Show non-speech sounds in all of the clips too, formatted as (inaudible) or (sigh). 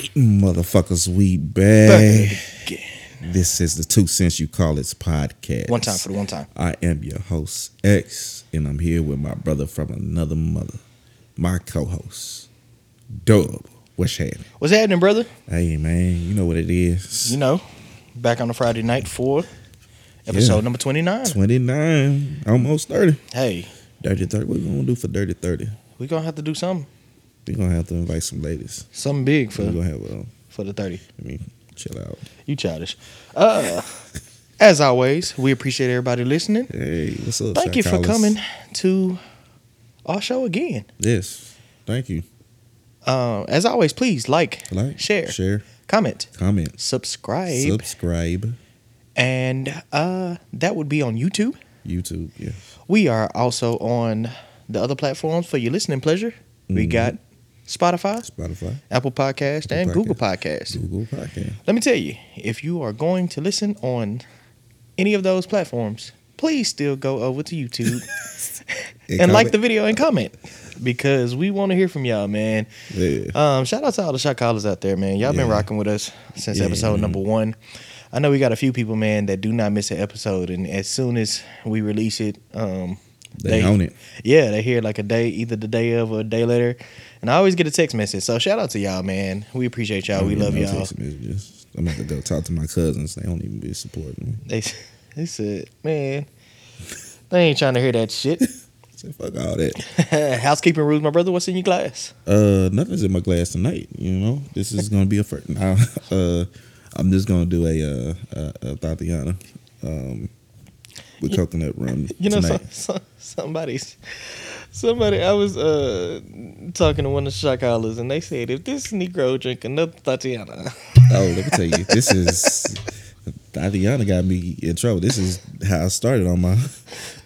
right, motherfuckers, we back. This is the Two Cents You Call It's podcast. One time for the one time. I am your host, X, and I'm here with my brother from another mother, my co host, Dub. What's happening? What's happening, brother? Hey, man, you know what it is. You know, back on a Friday night for episode Yeah. number 29. 29, almost 30. Hey, Dirty 30. What we going to do for Dirty 30? we going to have to do something. We going to have to invite some ladies. Something big for, We're going to have, uh, for the 30. I mean, chill out. You childish. Uh, as always, we appreciate everybody listening. Hey, what's up? Thank you for coming to our show again. Yes. Thank you. Uh, as always, please like, Like, share, share, comment, comment, subscribe, subscribe. and uh, that would be on YouTube. YouTube, yeah. We are also on the other platforms for your listening pleasure. We Mhm. got Spotify, Spotify, Apple Podcast, Apple and Podcast. Google Podcast. Google Podcast. Let me tell you, if you are going to listen on any of those platforms, please still go over to YouTube (laughs) and, like the video and comment because we want to hear from y'all, man. Yeah. Um, shout out to all the shot callers out there, man. Y'all been rocking with us since Yeah, episode number one. I know we got a few people, man, that do not miss an episode, and as soon as we release it, um, They, own it. yeah, they hear like a day, either the day of or a day later. And I always get a text message. So shout out to y'all, man. We appreciate y'all. We love no y'all. text messages. I'm about to go talk to my cousins. They don't even be supporting me. They they said, man, they ain't trying to hear that shit. (laughs) Say fuck all that. (laughs) Housekeeping rules, my brother. What's in your glass? Uh, nothing's in my glass tonight. You know, this is gonna be a first. (laughs) Now, uh, I'm just gonna do a uh a, a Tatiana, um, with coconut rum (laughs) You know, tonight. some, some, somebody's somebody. I was uh talking to one of the shot callers, and they said if this Negro drink another Tatiana, Oh, let me tell you, this is Tatiana got me in trouble. This is how I started on my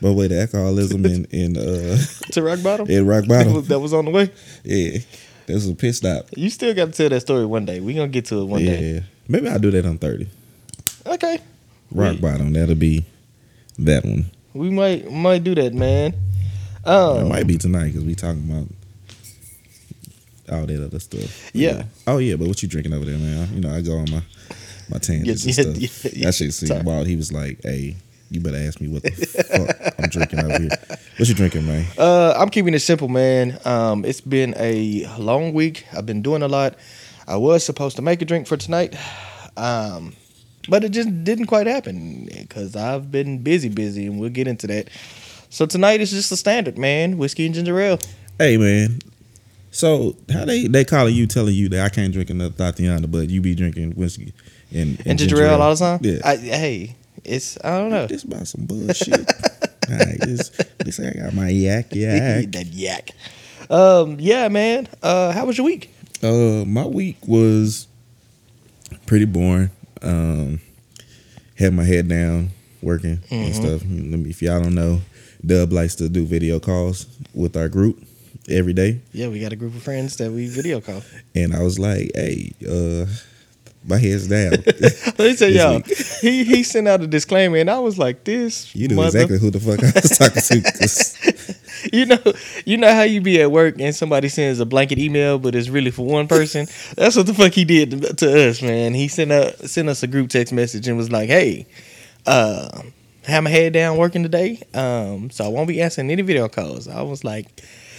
my way to alcoholism (laughs) and, in uh to rock bottom, in rock that bottom. was, (laughs) that was on the way. Yeah, this was a pit stop. You still got to tell that story one day. We gonna get to it one yeah, day. maybe I'll do that on thirty. Okay, Rock We- bottom. That'll be that one. we might might do that, man. It Um, might be tonight because we talking about all that other stuff. Yeah. Oh yeah, but what you drinking over there, man? You know, I go on my my tangents Yeah, and yeah, stuff. yeah. That shit Sorry. wild. He was like, "Hey, you better ask me what the fuck I'm drinking over here. What you drinking, man? Uh, I'm keeping it simple, man. Um, it's been a long week. I've been doing a lot. I was supposed to make a drink for tonight, um, but it just didn't quite happen because I've been busy, busy, and we'll get into that. So tonight is just the standard, man. Whiskey and ginger ale. Hey, man. So how they they calling you, telling you that I can't drink another Tatiana, but you be drinking whiskey and, And ginger ale all the time. Yeah. I, hey, it's I don't know. this about some bullshit. right, this, this I got my yak (laughs) yak. that yak. Um, yeah, man. Uh, how was your week? Uh, my week was pretty boring. Um, had my head down working and Mhm. stuff. Let me- If y'all don't know, Dub likes to do video calls with our group every day, Yeah, we got a group of friends that we video call. and I was like, "Hey, uh, my head's down." (laughs) Let me tell y'all, week. he he sent out a disclaimer, and I was like, "This you knew mother- exactly who the fuck I was talking to. (laughs) you know, you know how you be at work and somebody sends a blanket email, but it's really for one person. That's what the fuck he did to, to us, man. He sent a sent us a group text message and was like, "Hey, uh, have my head down working today, um, so I won't be answering any video calls." I was like,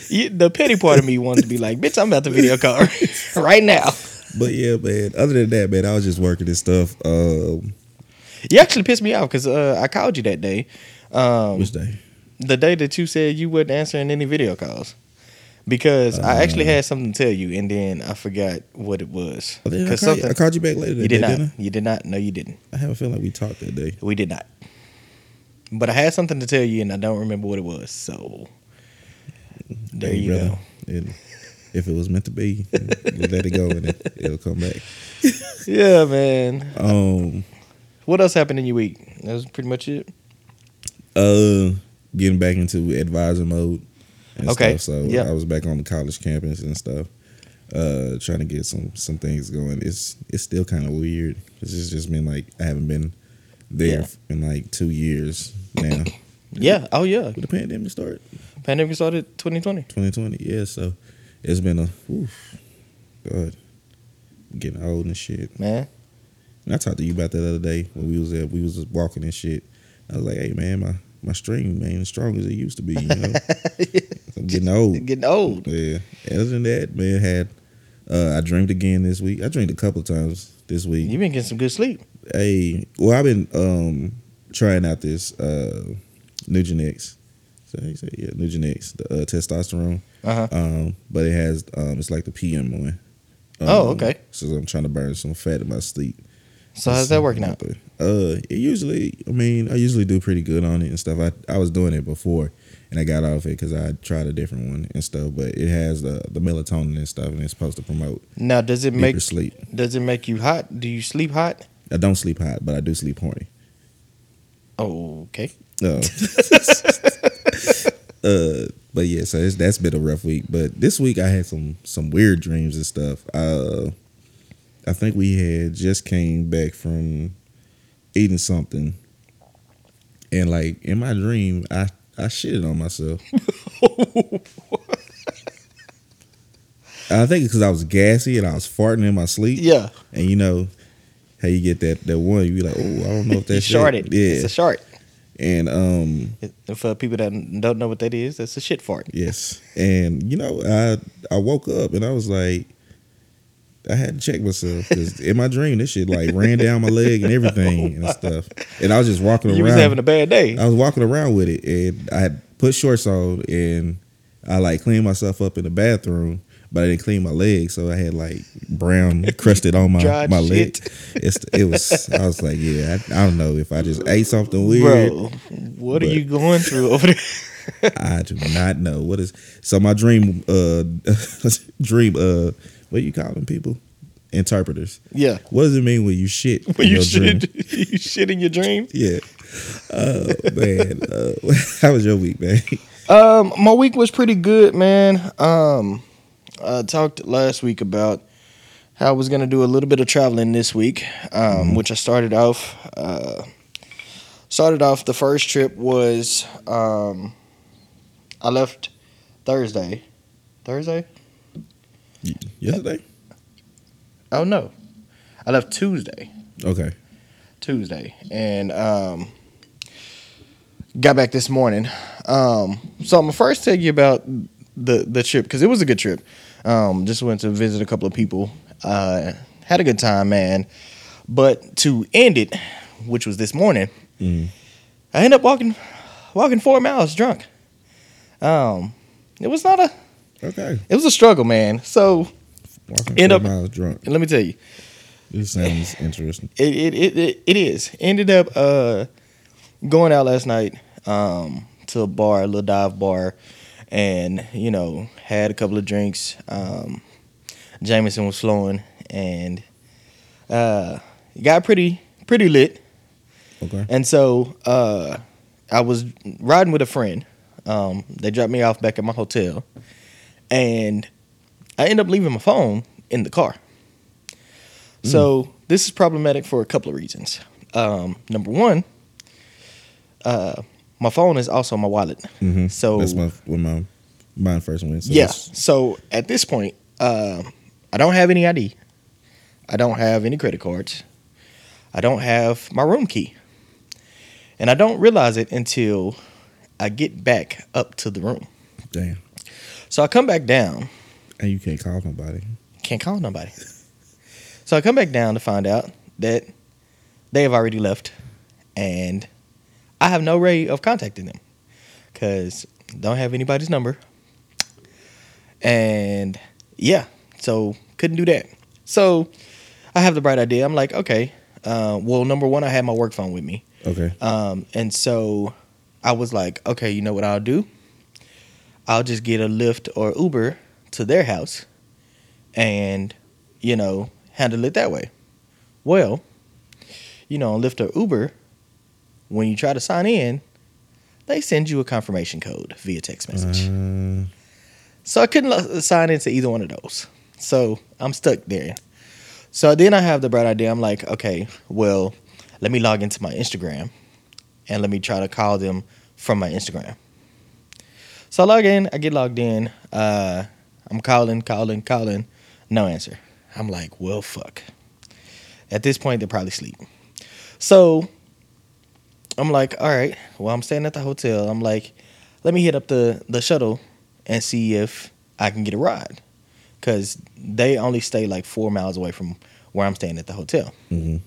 you, the petty part of me wanted to be like, "Bitch, I'm about to video call (laughs) right now." But yeah, man. Other than that, man, I was just working this stuff. Um, You actually pissed me off because uh, I called you that day. Um, which day? the day that you said you wasn't answering any video calls because I actually Uh. had something to tell you and then I forgot what it was. Oh, I, 'Cause called you, I called you back later. That you did day, not. You did not. No, you didn't. I? I have a feeling like we talked that day. We did not. But I had something to tell you and I don't remember what it was. So there Hey, you brother, go. And if it was meant to be, you let it go and it, it'll come back. (laughs) Yeah, man. Um, What else happened in your week? That was pretty much it. uh, getting back into advisor mode. And Okay, Stuff. So yeah. I was back on the college campus and stuff. Uh, trying to get some some things going. It's it's still kind of weird. It's just, just been like I haven't been there Yeah. in like two years now. Yeah. Oh yeah. When the pandemic started, Pandemic started 2020. 2020. Yeah, so it's been a oof, God, getting old and shit. man. And I talked to you about that the other day when we was at we was just walking and shit. I was like, hey man, my my stream ain't as strong as it used to be. You know, (laughs) I'm getting old. (laughs) Getting old. Yeah. Other than that, man, had uh, I dreamed again this week. I dreamed a couple of times this week. You been getting some good sleep. Hey, well, I've been um trying out this uh Nugenix. You say yeah, Nugenix, the uh, testosterone. Uh huh. Um, but it has um, it's like the PM one. Um, Oh, okay. So I'm trying to burn some fat in my sleep. So how's that working out? Uh, it usually, I mean, I usually do pretty good on it and stuff. I I was doing it before, and I got off it because I tried a different one and stuff. But it has the the melatonin and stuff, and it's supposed to promote Now, does it make sleep. does it make you hot? Do you sleep hot? I don't sleep hot, but I do sleep horny. Okay. Uh, (laughs) uh, but yeah, so it's, that's been a rough week. But this week I had some some weird dreams and stuff. Uh, I think we had just came back from eating something, and like in my dream, I I shitted on myself. (laughs) I think because I was gassy and I was farting in my sleep. Yeah. And you know how you get that that one, you be like, oh, I don't know if (laughs) that's sharted. Yeah. It's a shart. And um, And For people that don't know what that is, that's a shit fart. yes, and you know, I I woke up and I was like, I had to check myself because (laughs) in my dream this shit like ran down my leg and everything and (laughs) stuff, and I was just walking You around. was having a bad day. I was walking around with it, and I had put shorts on, and I like cleaned myself up in the bathroom, but I didn't clean my legs, so I had like brown (laughs) crusted on my my leg. It's it was. I was like, yeah, I, I don't know if I just ate something weird. Bro, what are you going through over there? (laughs) I do not know what is. So my dream, uh, (laughs) dream, uh, what you call them people? Interpreters. yeah. What does it mean when you shit? When in you your dream? shit, you shit in your dream. Yeah. Oh man, uh, how was your week, man? Um, my week was pretty good, man. Um, I talked last week about how I was gonna do a little bit of traveling this week, um, which I started off. Uh, started off the first trip was um, I left Thursday. Thursday? Yesterday. Oh no, I left Tuesday. Okay. Tuesday, and um, got back this morning. Um, so I'm gonna first tell you about the the trip because it was a good trip. Um, just went to visit a couple of people. Uh, had a good time, man. But to end it, which was this morning, Mm. I ended up walking walking four miles drunk. Um, it was not a Okay. it was a struggle, man. So Walking End four up- miles drunk. let me tell you, This sounds interesting. (laughs) It it, it it it is. Ended up uh going out last night um to a bar, a little dive bar, and you know had a couple of drinks. Um, Jameson was flowing, and uh got pretty pretty lit. Okay. And so uh I was riding with a friend. Um, they dropped me off back at my hotel, and I end up leaving my phone in the car. So this is problematic for a couple of reasons. Um, number one, uh, my phone is also my wallet. Mm-hmm. So that's my when my mine first went. So yeah. So at this point, uh, I don't have any ID. I don't have any credit cards. I don't have my room key. And I don't realize it until I get back up to the room. Damn. So I come back down. And you can't call nobody. Can't call nobody. So I come back down to find out that they have already left, and I have no way of contacting them because don't have anybody's number. And yeah, so couldn't do that. So I have the bright idea. I'm like, okay, uh, well, number one, I had my work phone with me. Okay. Um, and so I was like, okay, you know what I'll do? I'll just get a Lyft or Uber to their house and, you know, handle it that way. Well, you know, on Lyft or Uber, when you try to sign in, they send you a confirmation code via text message. Uh, So I couldn't sign into either one of those. So I'm stuck there. So then I have the bright idea. I'm like, okay, well, let me log into my Instagram and let me try to call them from my Instagram. So I log in, I get logged in. Uh, I'm calling, calling, calling. No answer. I'm like, well, fuck. At this point, they're probably asleep. So I'm like, all right, well, I'm staying at the hotel. I'm like, let me hit up the, the shuttle and see if I can get a ride. Because they only stay like four miles away from where I'm staying at the hotel. Mhm.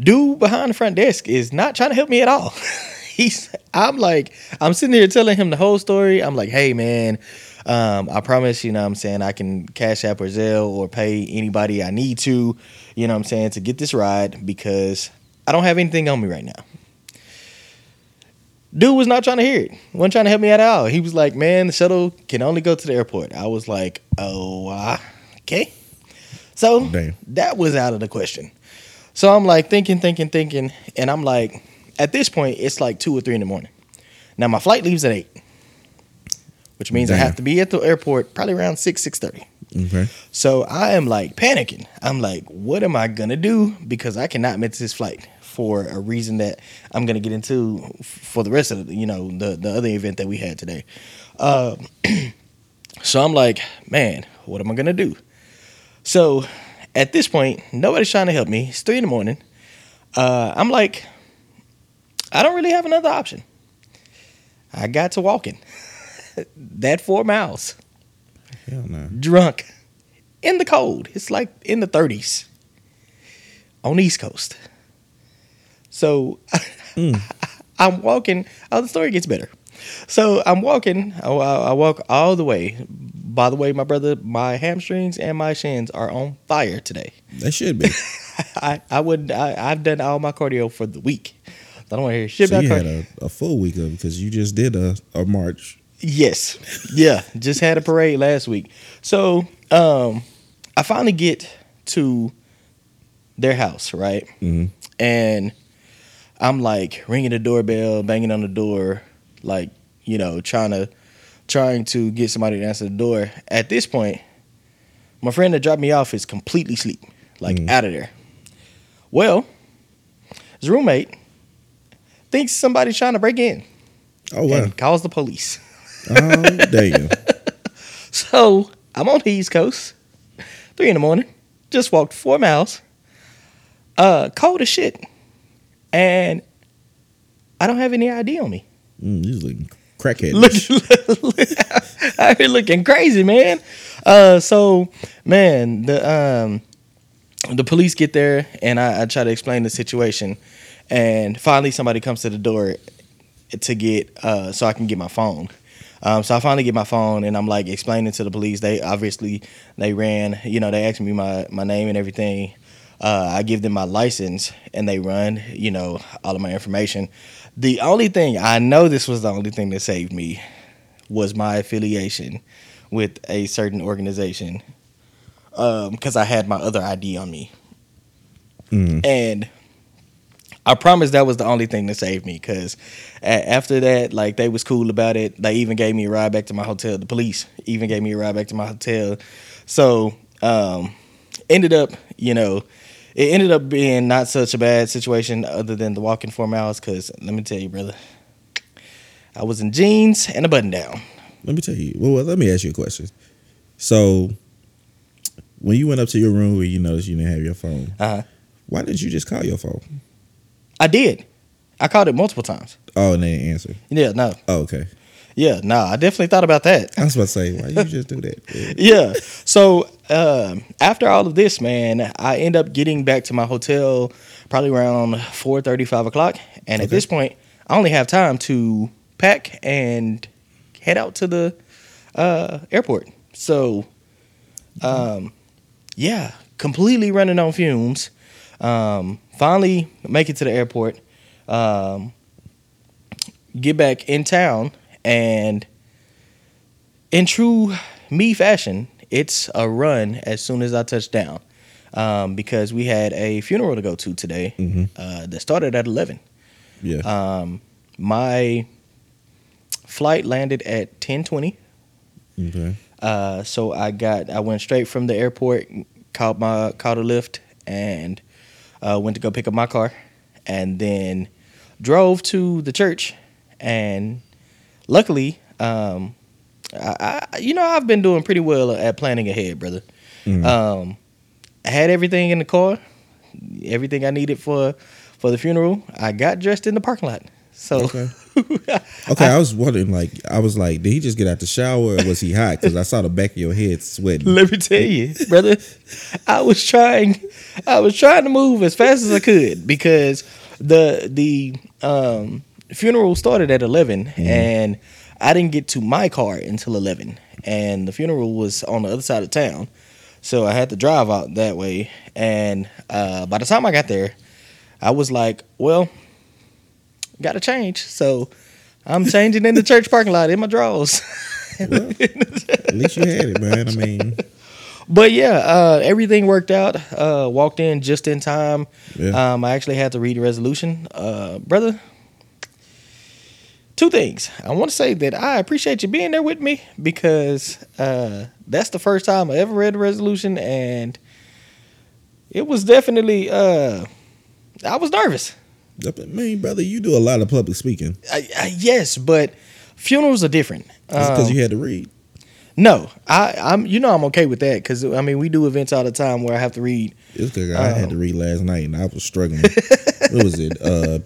Dude behind the front desk is not trying to help me at all. (laughs) He's, I'm like, I'm sitting here telling him the whole story. I'm like, hey, man, um, I promise, you know what I'm saying, I can cash app or Zelle or pay anybody I need to, you know what I'm saying, to get this ride because I don't have anything on me right now. Dude was not trying to hear it. wasn't trying to help me at all. He was like, "Man, the shuttle can only go to the airport." I was like, "Oh, uh, okay." So Damn. that was out of the question. So I'm like thinking, thinking, thinking, and I'm like, at this point, it's like two or three in the morning. Now my flight leaves at eight, which means I have to be at the airport probably around six, six thirty. Okay. So I am like panicking. I'm like, what am I gonna do? Because I cannot miss this flight for a reason that I'm gonna get into for the rest of the, you know, the the other event that we had today. Um, (clears throat) so I'm like, man, what am I gonna do? So at this point, nobody's trying to help me. It's three in the morning. Uh, I'm like, I don't really have another option. I got to walking (laughs) that four miles Hell no. drunk in the cold. It's like in the 30s on the East Coast. So (laughs) I'm walking. Oh, the story gets better. So I'm walking. I, I walk all the way. By the way, my brother, my hamstrings and my shins are on fire today. They should be. (laughs) I, I would I, I've done all my cardio for the week. I don't want to hear shit so about you had a, a full week of because you just did a, a march. Yes. Yeah. Just had a parade last week. So um I finally get to their house, right? Mhm. And I'm like ringing the doorbell, banging on the door, like, you know, trying to trying to get somebody to answer the door. At this point, my friend that dropped me off is completely asleep, like Mhm. out of there. Well, his roommate thinks somebody's trying to break in Oh wow. and calls the police. oh damn. (laughs) So I'm on the East Coast, three in the morning. Just walked four miles. Uh, cold as shit, and I don't have any ID on me. Mm, you looking crackhead. (laughs) Look, (laughs) I here looking crazy, man. Uh, so man, the um, the police get there, and I, I try to explain the situation, and finally somebody comes to the door to get uh, so I can get my phone. Um, so I finally get my phone, and I'm like explaining to the police. They obviously they ran, you know, they asked me my my name and everything. Uh, I give them my license, and they run, you know, all of my information. The only thing I know this was the only thing that saved me was my affiliation with a certain organization because I had my other ID on me. Mm. And I promise that was the only thing that saved me because after that, like they was cool about it. They even gave me a ride back to my hotel. The police even gave me a ride back to my hotel. So um, ended up, you know, it ended up being not such a bad situation other than the walking four miles. Because let me tell you, brother, I was in jeans and a button down. Let me tell you. Well, let me ask you a question. So, when you went up to your room where you noticed you didn't have your phone, Uh-huh. why didn't you just call your phone? I did. I called it multiple times. Oh, and they didn't answer. Yeah, no. Oh, okay. Yeah, no. I definitely thought about that. I was about to say, why you just do that? (laughs) Yeah. So um, after all of this, man, I end up getting back to my hotel probably around 4 5 o'clock. And at this point, I only have time to pack and head out to the uh, airport. So, um, yeah, completely running on fumes. Um, finally, make it to the airport. Um, get back in town and in true me fashion, it's a run as soon as I touch down. Um, because we had a funeral to go to today Mhm. uh, that started at 11. Yeah. Um, my flight landed at 1020. okay. Uh, so I got I went straight from the airport, called my called a Lyft, and uh, went to go pick up my car, and then drove to the church, and luckily, um, I, I you know I've been doing pretty well at planning ahead, brother. Mm. Um, I had everything in the car, everything I needed for for the funeral. I got dressed in the parking lot. So Okay. (laughs) Okay, I, was wondering, like, I was like, did he just get out the shower or was he hot? Because I saw the back of your head sweating. let me tell you, brother, I was trying, I was trying to move as fast as I could because the the um, funeral started at 11 and I didn't get to my car until eleven, and the funeral was on the other side of town, so I had to drive out that way. And uh, by the time I got there, I was like, well, got to change, so. I'm changing in the church parking lot in my drawers. Well, at least you had it, man. I mean, But yeah, uh, everything worked out. Uh, walked in just in time. Yeah. Um, I actually had to read the resolution, uh, brother. Two things. I want to say that I appreciate you being there with me because uh, that's the first time I ever read the resolution, and it was definitely. Uh, I was nervous. I mean, brother, you do a lot of public speaking. I, I, yes, but funerals are different. because Um, you had to read. no, I, I'm. You know, I'm okay with that because I mean, we do events all the time where I have to read It's because I had to read last night and I was struggling. (laughs) what was it? Uh,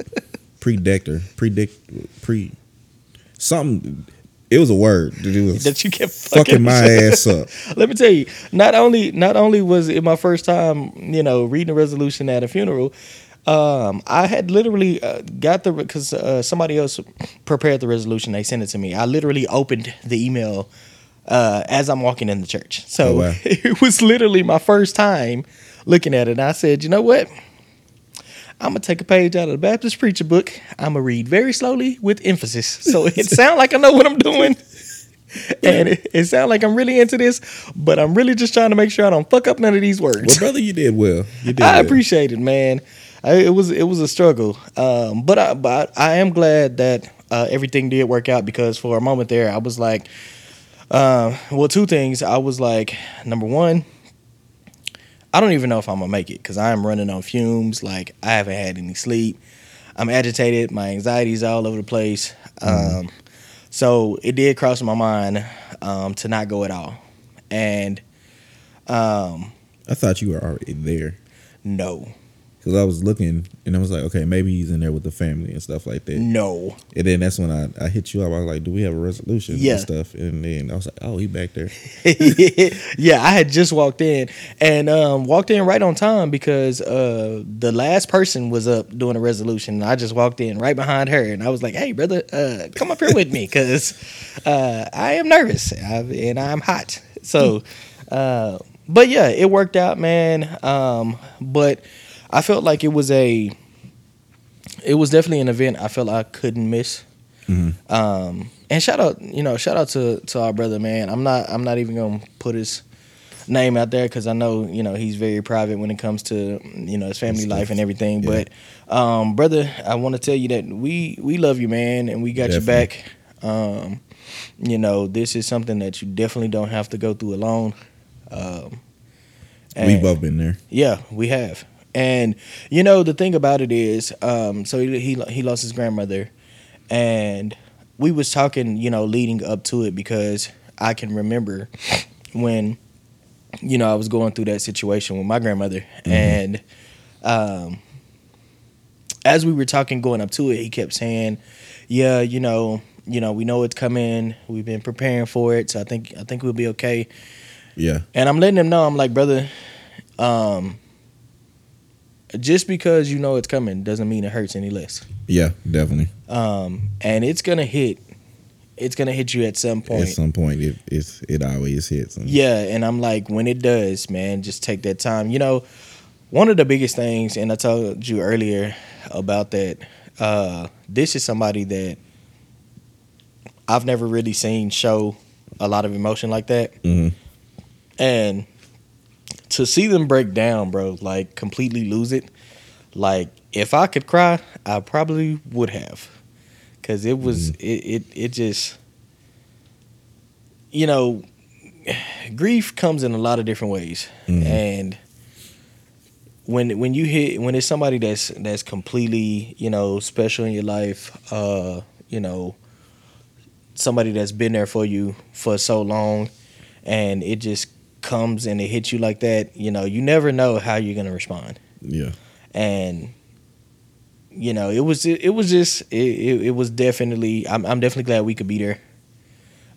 predictor, predict, pre, something. It was a word. Was that you kept fucking my (laughs) ass up. Let me tell you, not only not only was it my first time, you know, reading a resolution at a funeral, um, I had literally uh, got the because uh, somebody else prepared the resolution. They sent it to me. I literally opened the email uh, as I'm walking in the church. So Oh, wow. (laughs) it was literally my first time looking at it. And I said, you know what? I'm gonna take a page out of the Baptist preacher book. I'm gonna read very slowly with emphasis, so it (laughs) sounds like I know what I'm doing, and it, it sounds like I'm really into this. But I'm really just trying to make sure I don't fuck up none of these words. Well, brother, you did well. You did. (laughs) I well. appreciate it, man. I, it was it was a struggle, um, but I but I am glad that uh, everything did work out because for a moment there I was like, uh, well, two things. I was like, number one, I don't even know if I'm gonna make it because I am running on fumes. Like I haven't had any sleep. I'm agitated. My anxiety's all over the place. Um, so it did cross my mind um, to not go at all, and um, I thought you were already there no, because I was looking and I was like, okay, maybe he's in there with the family and stuff like that. no. And then that's when I, I hit you up. I was like, do we have a resolution Yeah. and stuff? And then I was like, oh, he back there. (laughs) yeah, I had just walked in and um, walked in right on time because uh, the last person was up doing a resolution. I just walked in right behind her and I was like, "Hey, brother, uh, come up here with me because uh, I am nervous and I'm hot." So, uh, but yeah, it worked out, man. Um, but I felt like it was a, it was definitely an event I felt I couldn't miss. Um, and shout out, you know, shout out to to our brother, man. I'm not I'm not even gonna put his name out there because I know you know he's very private when it comes to you know his family life and everything. Yeah. But um, brother, I want to tell you that we we love you, man, and we got your Definitely. back. Um, you know, this is something that you definitely don't have to go through alone. Um, We've both been there. yeah, we have. And you know the thing about it is, um, so he, he he lost his grandmother, and we was talking, you know, leading up to it because I can remember when, you know, I was going through that situation with my grandmother, and um, as we were talking going up to it, he kept saying, "Yeah, you know, you know, we know it's coming. We've been preparing for it, so I think I think we'll be okay." Yeah. And I'm letting him know, I'm like, brother, um, just because you know it's coming doesn't mean it hurts any less. Yeah, definitely. Um, and it's gonna hit. It's gonna hit you at some point. At some point, it it's, it always hits. And Yeah, and I'm like, when it does, man, just take that time. You know, one of the biggest things, and I told you earlier about that. Uh, this is somebody that I've never really seen show a lot of emotion like that. Mhm. And to see them break down, bro, like completely lose it. Like if I could cry, I probably would have, because it was it, it it just you know grief comes in a lot of different ways, Mhm. and when when you hit when it's somebody that's that's completely you know special in your life, uh, you know somebody that's been there for you for so long, and it just comes and it hits you like that, you know, you never know how you're gonna respond. Yeah. And you know, it was it, it was just it, it, it was definitely I'm I'm definitely glad we could be there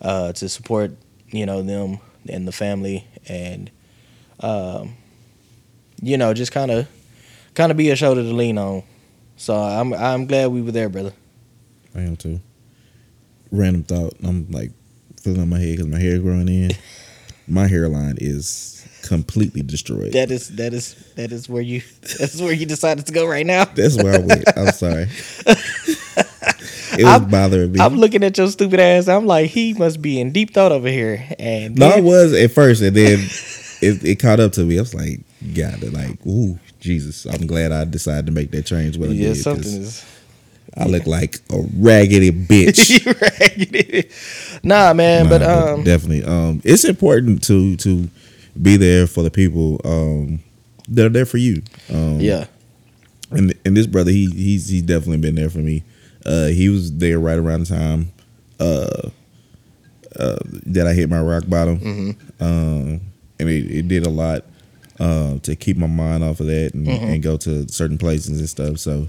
uh, to support you know them and the family and um, you know just kind of kind of be a shoulder to lean on. So I'm I'm glad we were there, brother. I am too. Random thought. I'm like feeling on my head because my hair growing in. (laughs) my hairline is completely destroyed. That is that is that is where you that's where you decided to go right now. That's where I went. I'm sorry. it was I'm- bothering me. I'm looking at your stupid ass. I'm like, he must be in deep thought over here. And no, I was at first, and then it, it caught up to me. I was like, God, like, ooh, Jesus! I'm glad I decided to make that change. I yeah, did, something is I look like a raggedy bitch. (laughs) raggedy. Nah, man, Nah, but um, definitely, um, it's important to to be there for the people um, that are there for you. Um, yeah, and and this brother, he he's he's definitely been there for me. Uh, he was there right around the time uh, uh, that I hit my rock bottom, Mm-hmm. um, and it, it did a lot uh, to keep my mind off of that and, Mm-hmm. and go to certain places and stuff. So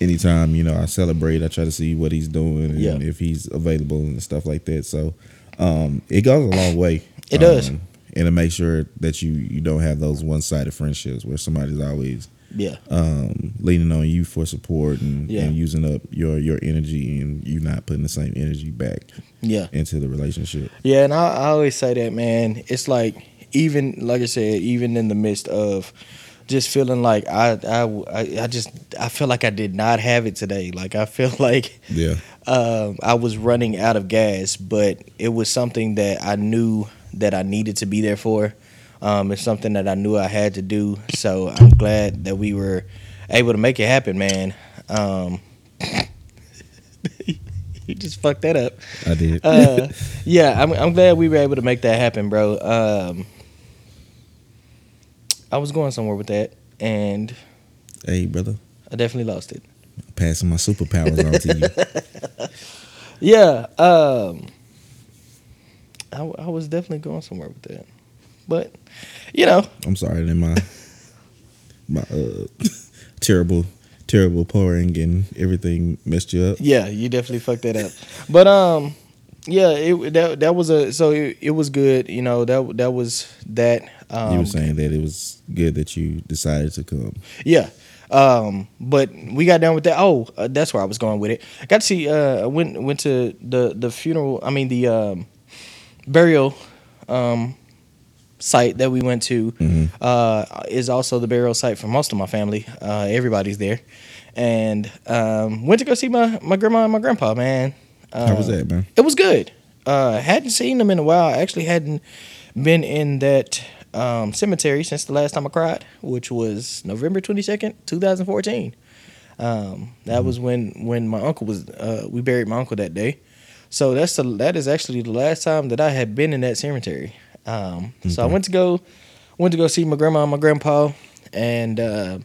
anytime you know I celebrate, I try to see what he's doing and Yeah. if he's available and stuff like that. So um, it goes a long way. It does. Um, and to make sure that you you don't have those one sided friendships where somebody's always yeah, um, leaning on you for support and, Yeah. and using up your your energy and you not putting the same energy back yeah, into the relationship. yeah. And I, I always say that, man. It's like even like I said, even in the midst of just feeling like I, I, I, just I feel like I did not have it today. Like I feel (laughs) like Yeah, um, I was running out of gas, but it was something that I knew that I needed to be there for. Um, it's something that I knew I had to do. So I'm glad that we were able to make it happen, man. Um, (laughs) you just fucked that up. I did. Uh, yeah, I'm, I'm glad we were able to make that happen, bro. Um, I was going somewhere with that, and hey, brother, I definitely lost it. passing my superpowers on to you. (laughs) Yeah, um, I, I was definitely going somewhere with that, but you know, I'm sorry that my my uh, (laughs) terrible terrible pouring and everything messed you up. yeah, you definitely fucked that up. But um, yeah, it that that was a so it, it was good. You know that that was that. Um, you were saying that it was good that you decided to come. Yeah. Um, but we got done with that. Oh, uh, that's where I was going with it. I got to see. Uh, I went went to the the funeral. I mean the um, burial um, site that we went to Mhm. uh, is also the burial site for most of my family. Uh, everybody's there, and um, went to go see my my grandma and my grandpa. Man, uh, How was that, man? It was good. Uh, hadn't seen them in a while. I actually hadn't been in that um, cemetery since the last time I cried, which was November twenty second, two thousand fourteen. Um, that was when when my uncle was. Uh, we buried my uncle that day. So that's the that is actually the last time that I had been in that cemetery. Um, So I went to go went to go see my grandma and my grandpa, and uh,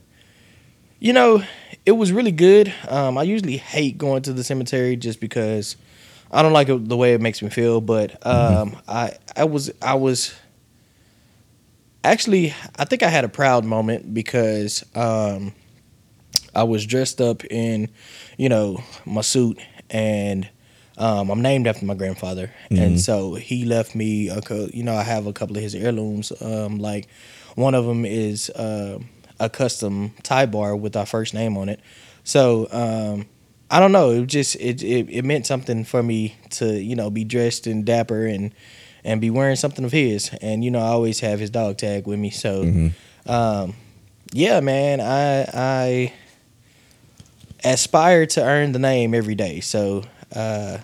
you know it was really good. Um, I usually hate going to the cemetery just because I don't like it, the way it makes me feel. But um, I I was I was actually I think I had a proud moment because um, I was dressed up in you know my suit and um, I'm named after my grandfather, Mhm. and so he left me a co- you know I have a couple of his heirlooms. Um, like one of them is uh, a custom tie bar with our first name on it. So um, I don't know. It just it, it it meant something for me to you know be dressed and dapper and and be wearing something of his. And you know I always have his dog tag with me. So hmm um, yeah, man, I I aspire to earn the name every day. So uh,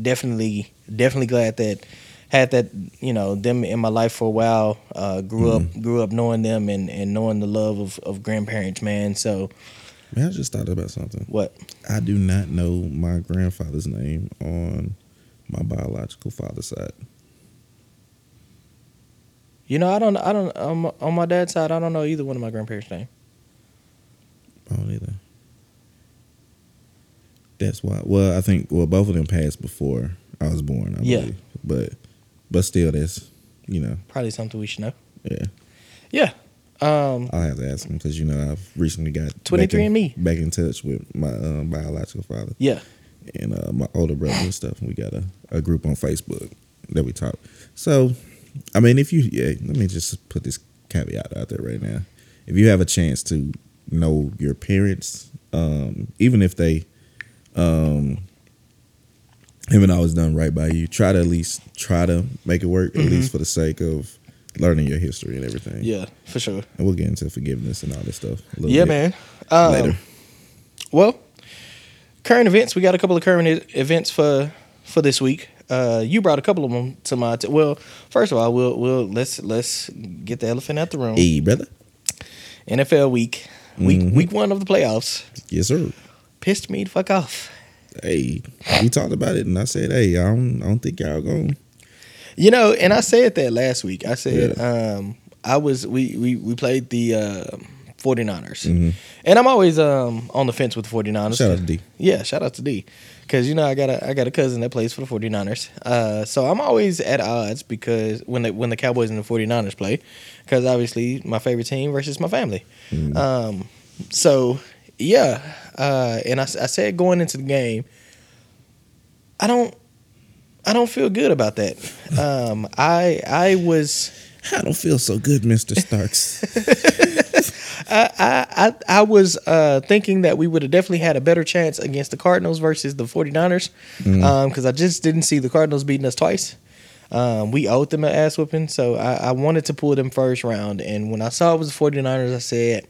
definitely, definitely glad that had that you know them in my life for a while. Uh, grew up, grew up knowing them and, and knowing the love of, of grandparents, man. So Man, I just thought about something. what? I do not know my grandfather's name on my biological father's side. You know, I don't, I don't um, on my dad's side, I don't know either one of my grandparents' name. I don't either. That's why. Well, I think well both of them passed before I was born. I Yeah. believe. But but still, that's you know, Probably something we should know. yeah. Yeah. Um, I'll have to ask him because you know I've recently got back 23andMe. in, back in touch with my uh, biological father yeah. and uh, my older brother and stuff. And we got a, a group on Facebook that we talk. So, I mean, if you yeah, let me just put this caveat out there right now. If you have a chance to know your parents, um, even if they um, haven't always done right by you, try to at least try to make it work, at least for the sake of learning your history and everything. Mm-hmm. Yeah, for sure. And we'll get into forgiveness and all this stuff. A little Yeah, bit man. Um, Later. Well, current events. We got a couple of current events for for this week. Uh, you brought a couple of them to my. T- well, first of all, we'll we'll let's let's get the elephant out the room. Hey, brother. NFL week, week Mhm. week one of the playoffs. Yes, sir. Pissed me the fuck off. Hey, we talked about it, and I said, hey, I don't, I don't think y'all going. You know, and I said that last week. I said um, I was we we we played the uh, 49ers. Mhm. And I'm always um, on the fence with the 49ers. Shout out to D. Yeah, shout out to D. Cause you know I got a I got a cousin that plays for the 49ers. Uh, so I'm always at odds because when the when the Cowboys and the 49ers play, because obviously my favorite team versus my family. Mm. Um, so yeah, uh, and I said going into the game, I don't I don't feel good about that. (laughs) Um, I I was I don't feel so good, Mister Starks. (laughs) I, I, I I was uh, thinking that we would have definitely had a better chance against the Cardinals versus the 49ers because I just didn't see the Cardinals beating us twice. Um, we owed them an ass whooping, so I, I wanted to pull them first round. And when I saw it was the 49ers, I said,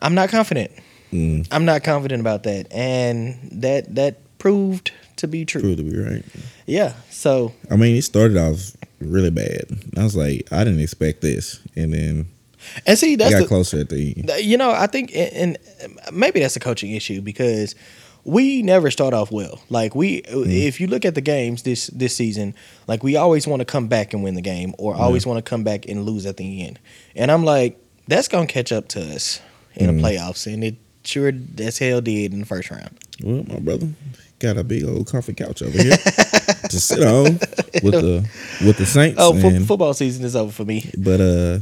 I'm not confident. mm, I'm not confident about that. And that that proved to be true. proved to be right. Yeah. So, I mean, it started off really bad. I was like, I didn't expect this, and then and see, that's got the, closer at the end. You know, I think, and maybe that's a coaching issue because we never start off well. Like we, if you look at the games this this season, like we always want to come back and win the game, or always want to come back and lose at the end. And I'm like, that's gonna catch up to us in the playoffs, and it sure as hell did in the first round. Well, my brother got a big old comfy couch over here (laughs) to sit on with the with the Saints. Oh, and- football season is over for me. but uh,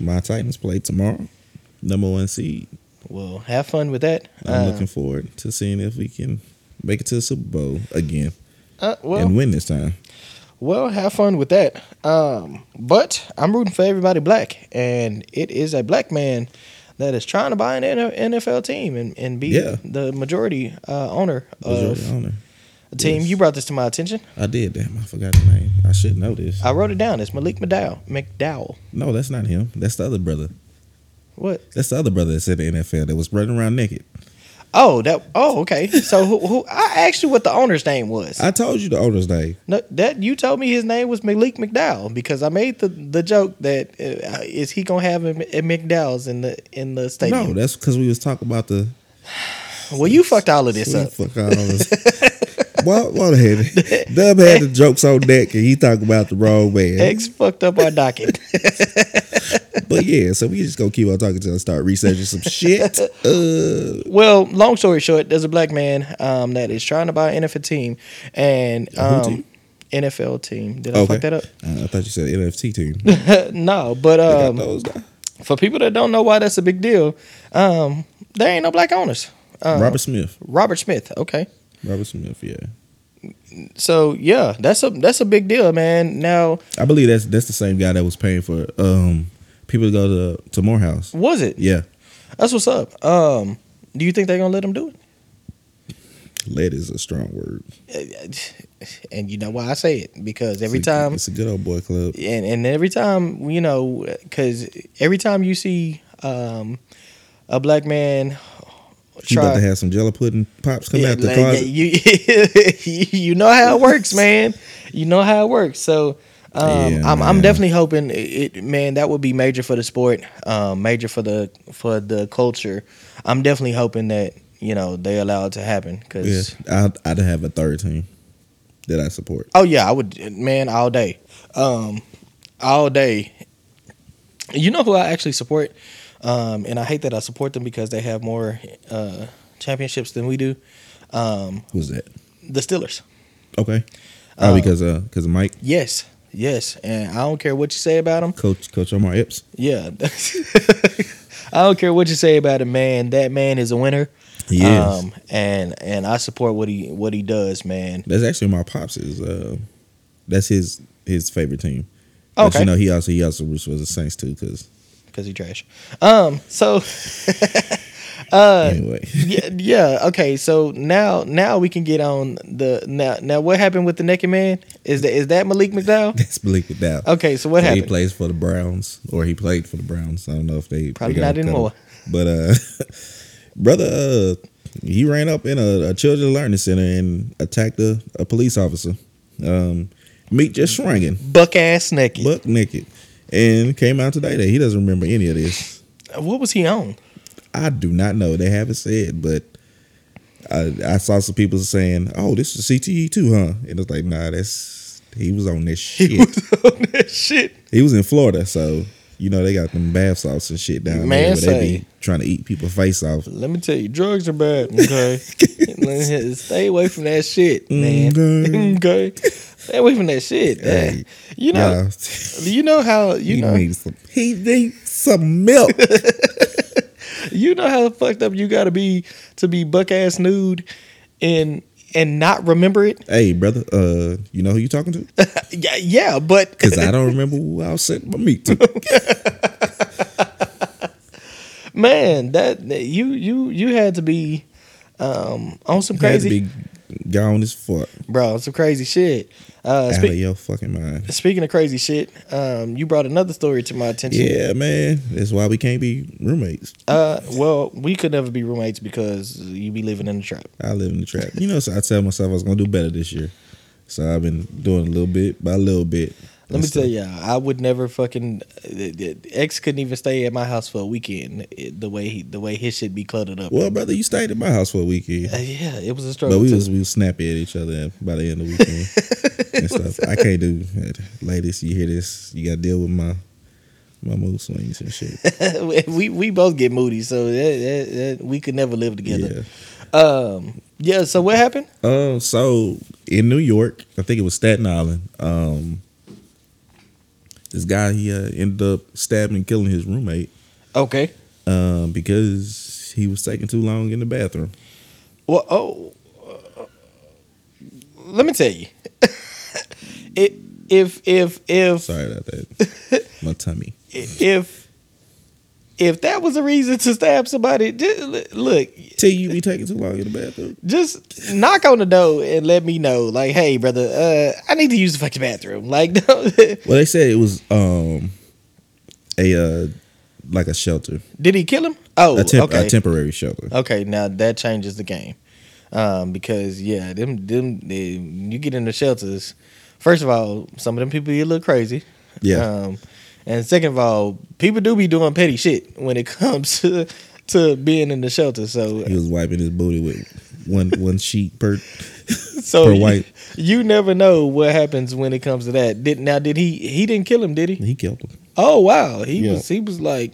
my Titans play tomorrow, number one seed. Well, have fun with that. I'm Uh, looking forward to seeing if we can make it to the Super Bowl again uh, well, and win this time. Well, have fun with that. Um, but I'm rooting for everybody black, and it is a black man that is trying to buy an NFL team and, and be Yeah. the majority uh, owner Majority of owner. Team. yes. You brought this to my attention. I did. Damn, I forgot the name. I should know this. I wrote it down. It's Malik McDowell. McDowell. no, that's not him. That's the other brother. What? That's the other brother that's in the NFL that was running around naked. Oh, that. Oh, okay. So who, who? I asked you what the owner's name was. I told you the owner's name. no, that you told me his name was Malik McDowell because I made the, the joke that uh, is he gonna have him at McDowell's in the in the stadium? No, that's because we was talking about the. well, you fucked all of this up. Fuck all this. (laughs) Well, well, ahead. Dub had the jokes on deck, and he talked about the wrong man. X fucked up our docket. (laughs) But yeah, so we just gonna keep on talking till I start researching some shit. (laughs) Uh, well, long story short, there's a black man um, that is trying to buy an NFL team, and um, team? NFL team. Did I Okay. fuck that up? I thought you said NFT team. (laughs) No, but um, for people that don't know why that's a big deal, um, there ain't no black owners. Uh, Robert Smith. Robert Smith. Okay, Robert Smith. Yeah, so yeah, that's a that's a big deal, man. Now, I believe that's that's the same guy that was paying for um people to go to to Morehouse. was it? Yeah, That's what's up. Um, do you think they're gonna let him do it? lead is a strong word. (sighs) And you know why I say it because every It's a- time it's a good old boy club. and and every time you know because every time you see um a black man You about to have some jello pudding pops come Yeah, out the like, closet. you (laughs) you know how it works man you know how it works so um, Yeah, I'm, I'm definitely hoping it, it man that would be major for the sport um, major for the for the culture I'm definitely hoping that you know they allow it to happen because Yeah, I'd, I'd have a third team that I support. Oh yeah, I would man all day. Um all day. You know who I actually support? Um and I hate that I support them because they have more uh championships than we do. Um Who's that? the Steelers. Okay. Oh, Uh, because uh, because of Mike. Yes. Yes, and I don't care what you say about him. Coach Coach Omar Epps. Yeah, (laughs) I don't care what you say about him, man. That man is a winner. He is. Um, and and I support what he what he does, man. That's actually my pops is. Uh, that's his his favorite team. But Okay. you know he also he also roots for the Saints too. Because Because he trash. Um, so (laughs) uh, anyway, yeah, yeah, okay. So now now we can get on the now now what happened with the naked man? Is that is that Malik McDowell? (laughs) that's Malik McDowell. Okay, so what So he plays for the Browns, or he played for the Browns. I don't know if they Probably they not anymore. But uh, (laughs) brother, uh, he ran up in a, a children's learning center and attacked a, a police officer. Um, meat just swinging, Buck ass naked. buck naked, and came out today that he doesn't remember any of this. what was he on? I do not know. They haven't said, but I, I saw some people saying, "Oh, this is CTE too, huh?" And it's like, nah, that's he was on this shit. He was (laughs) on that shit. He was in Florida, so you know they got them bath salts and shit down Man, there where they be trying to eat people face off. Let me tell you, drugs are bad. Okay, (laughs) stay away from that shit, man. Okay. (laughs) okay, stay away from that shit. Hey, you know, Yeah, you know how (laughs) you he know needs some. He needs some milk. (laughs) you know how fucked up you got to be to be buck ass nude and and not remember it. hey, brother, uh, you know who you talking to? (laughs) yeah, yeah, but Because I don't remember who I was sending my meat to. man, that you you you had to be um on some crazy, gone as fuck bro, some crazy shit. Uh, out spe- of your fucking mind. speaking of crazy shit, um, you brought another story to my attention. Yeah, man. That's why we can't be roommates. Uh, well, we could never be roommates because you be living in the trap. I live in the trap. You know, so I tell myself I was gonna do better this year. So I've been doing a little bit by a little bit. Let me tell you, I would never fucking. uh, X couldn't even stay at my house for a weekend. The way he, the way his shit be cluttered up. Well, brother, you stayed at my house for a weekend. Uh, yeah, it was a struggle. But we too. was we was snappy at each other by the end of the weekend (laughs) and stuff. I can't do ladies. You hear this? You got to deal with my my mood swings and shit. (laughs) we we both get moody, so that, that, that, we could never live together. Yeah. Um, yeah. So what happened? Uh, so in New York, I think it was Staten Island. Um, this guy he uh, ended up stabbing and killing his roommate Okay. um, because he was taking too long in the bathroom. Well, oh, uh, let me tell you, (laughs) it, if if if Sorry about that. my tummy. if if that was a reason to stab somebody, just, look, Tell you be taking too long in the bathroom. just knock on the door and let me know. Like, hey, brother, uh, I need to use the fucking bathroom. Like, (laughs) no, Well, they said it was um a uh like a shelter, did he kill him? Oh, a, temp- okay. a temporary shelter. Okay, now that changes the game. Um, because yeah, them them they, you get in the shelters. First of all, some of them people get a little crazy. Yeah. Um, and second of all, people do be doing petty shit when it (laughs) comes to to being in the shelter. So He was wiping his booty with one one sheet per. (laughs) so per you, wipe. you never know what happens when it comes to that. Did now did he he didn't kill him, did he? He killed him. Oh wow. He Yeah. was he was like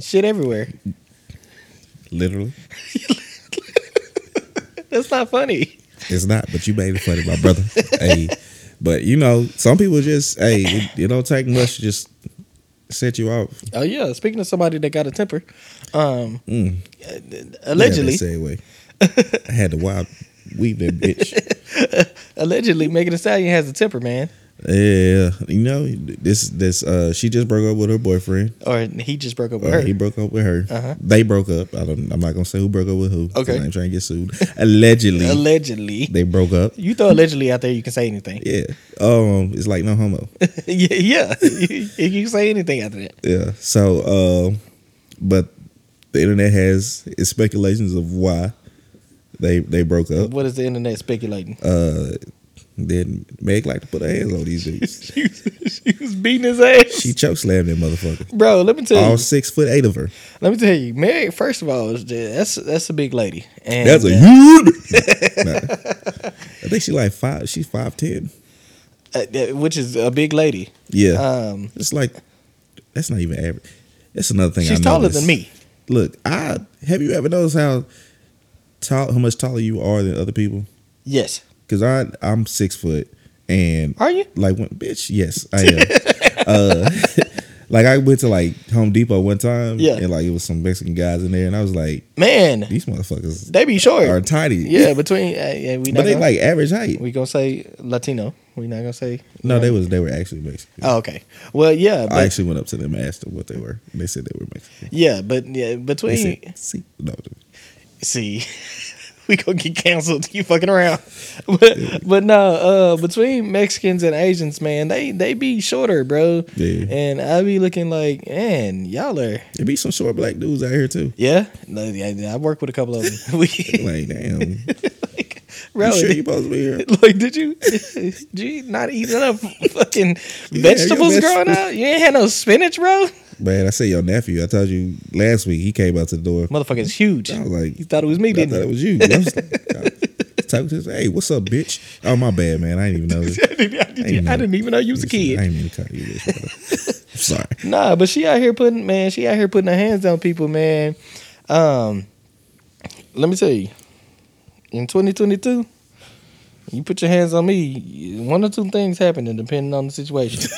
shit everywhere. Literally, (laughs) That's not funny. it's not, but you made it funny, my brother. hey, but you know, some people just hey, it, it don't take much to just set you off. Oh yeah, speaking of somebody that got a temper, um Mm. allegedly Yeah. I had to wild weave that bitch. (laughs) allegedly Megan Thee Stallion has a temper, man. Yeah, you know this. This uh, she just broke up with her boyfriend. Or he just broke up with Uh, her. he broke up with her. Uh-huh. They broke up. I don't. I'm not gonna say who broke up with who. Okay. I ain't trying to get sued. Allegedly, allegedly. they broke up. You throw allegedly out there, you can say anything. Yeah. Um. It's like no homo. (laughs) yeah, yeah. you, (laughs) you can say anything after that. Yeah. So, uh, but the internet has its speculations of why they they broke up. What is the internet speculating? Uh, then Meg like to put her hands on these dudes. she, was, (laughs) she was beating his ass. She choke slammed that motherfucker. Bro, let me tell you, All six foot eight of her. Let me tell you. Mary, first of all, that's that's a big lady. And That's a uh, huge. (laughs) Nah. I think she like five. She's five ten. uh, which is a big lady. Yeah. Um, it's like that's not even average. That's another thing. she's taller than me. Look, I have you ever noticed how tall, how much taller you are than other people? Yes. Because I I'm six foot, and Are you? like when bitch, yes, I am. (laughs) uh, (laughs) like I went to like Home Depot one time, Yeah. and like it was some Mexican guys in there, and I was like, Man, these motherfuckers they be short. are tiny, Yeah, between uh, yeah, we not but they gonna, like average height. we gonna say Latino. We not gonna say No, they was they were actually Mexican. Oh, okay. Well, yeah, but I actually went up to them and asked them what they were. And they said they were Mexican. yeah, but yeah, between see, no, see, (laughs) we gonna get canceled. You fucking around, (laughs) but but no, uh, between Mexicans and Asians, man, they they be shorter, bro. Yeah. And I be looking like, man, y'all are. there be some short black dudes out here too. Yeah, no, yeah, I work with a couple of them. (laughs) we, Like, damn, like, bro, you sure did- you supposed to be here? like, did you, did you not eat enough fucking Yeah, vegetables your growing vegetables. up? You ain't had no spinach, bro. Man, I say your nephew. I told you last week he came out to the door. Motherfucker Motherfucker's huge. I was like, You thought it was me, I didn't thought it was you. I was like, (laughs) I was talking to his, hey, what's up, bitch? Oh, my bad, man. I didn't even know. this. (laughs) I didn't, I didn't- I didn't even know you was a kid. I didn't mean to call you this. (laughs) I'm sorry. Nah, but she out here putting man, she out here putting her hands on people, man. Um, let me tell you, in 2022, you put your hands on me, one or two things happening depending on the situation.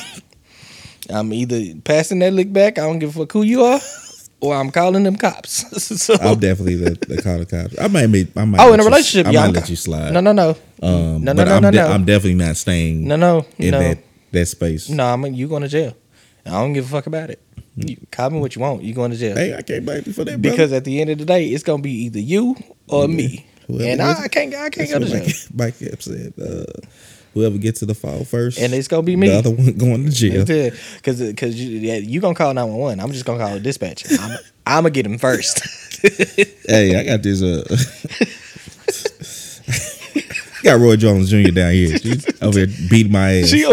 I'm either passing that lick back, I don't give a fuck who you are, (laughs) or I'm calling them cops. (laughs) so, I'm definitely the, the call the cops. I might make. I might Oh, in a you- relationship, I yeah, might I'm- let you slide. no, no, no, Um, no, no, but no, I'm, no, de- no. I'm definitely not staying no, no, in no. that that space. No, I'm you going to jail. I don't give a fuck about it. You call me what you want. You going to jail. Hey, I can't blame you for that, brother. Because at the end of the day, it's gonna be either you or me, Whoever and gets- I, I can't, I can't That's go to what jail. Mike, Mike Epps said. Uh, whoever gets to the fall first, And it's gonna be me. The other one going to jail. (laughs) Because because you yeah, you gonna call nine one one. I'm just gonna call a dispatch. I'm, I'm gonna get him first. (laughs) (laughs) Hey, I got this. Uh, got Roy Jones Jr. down here. She's over here beating my ass. she,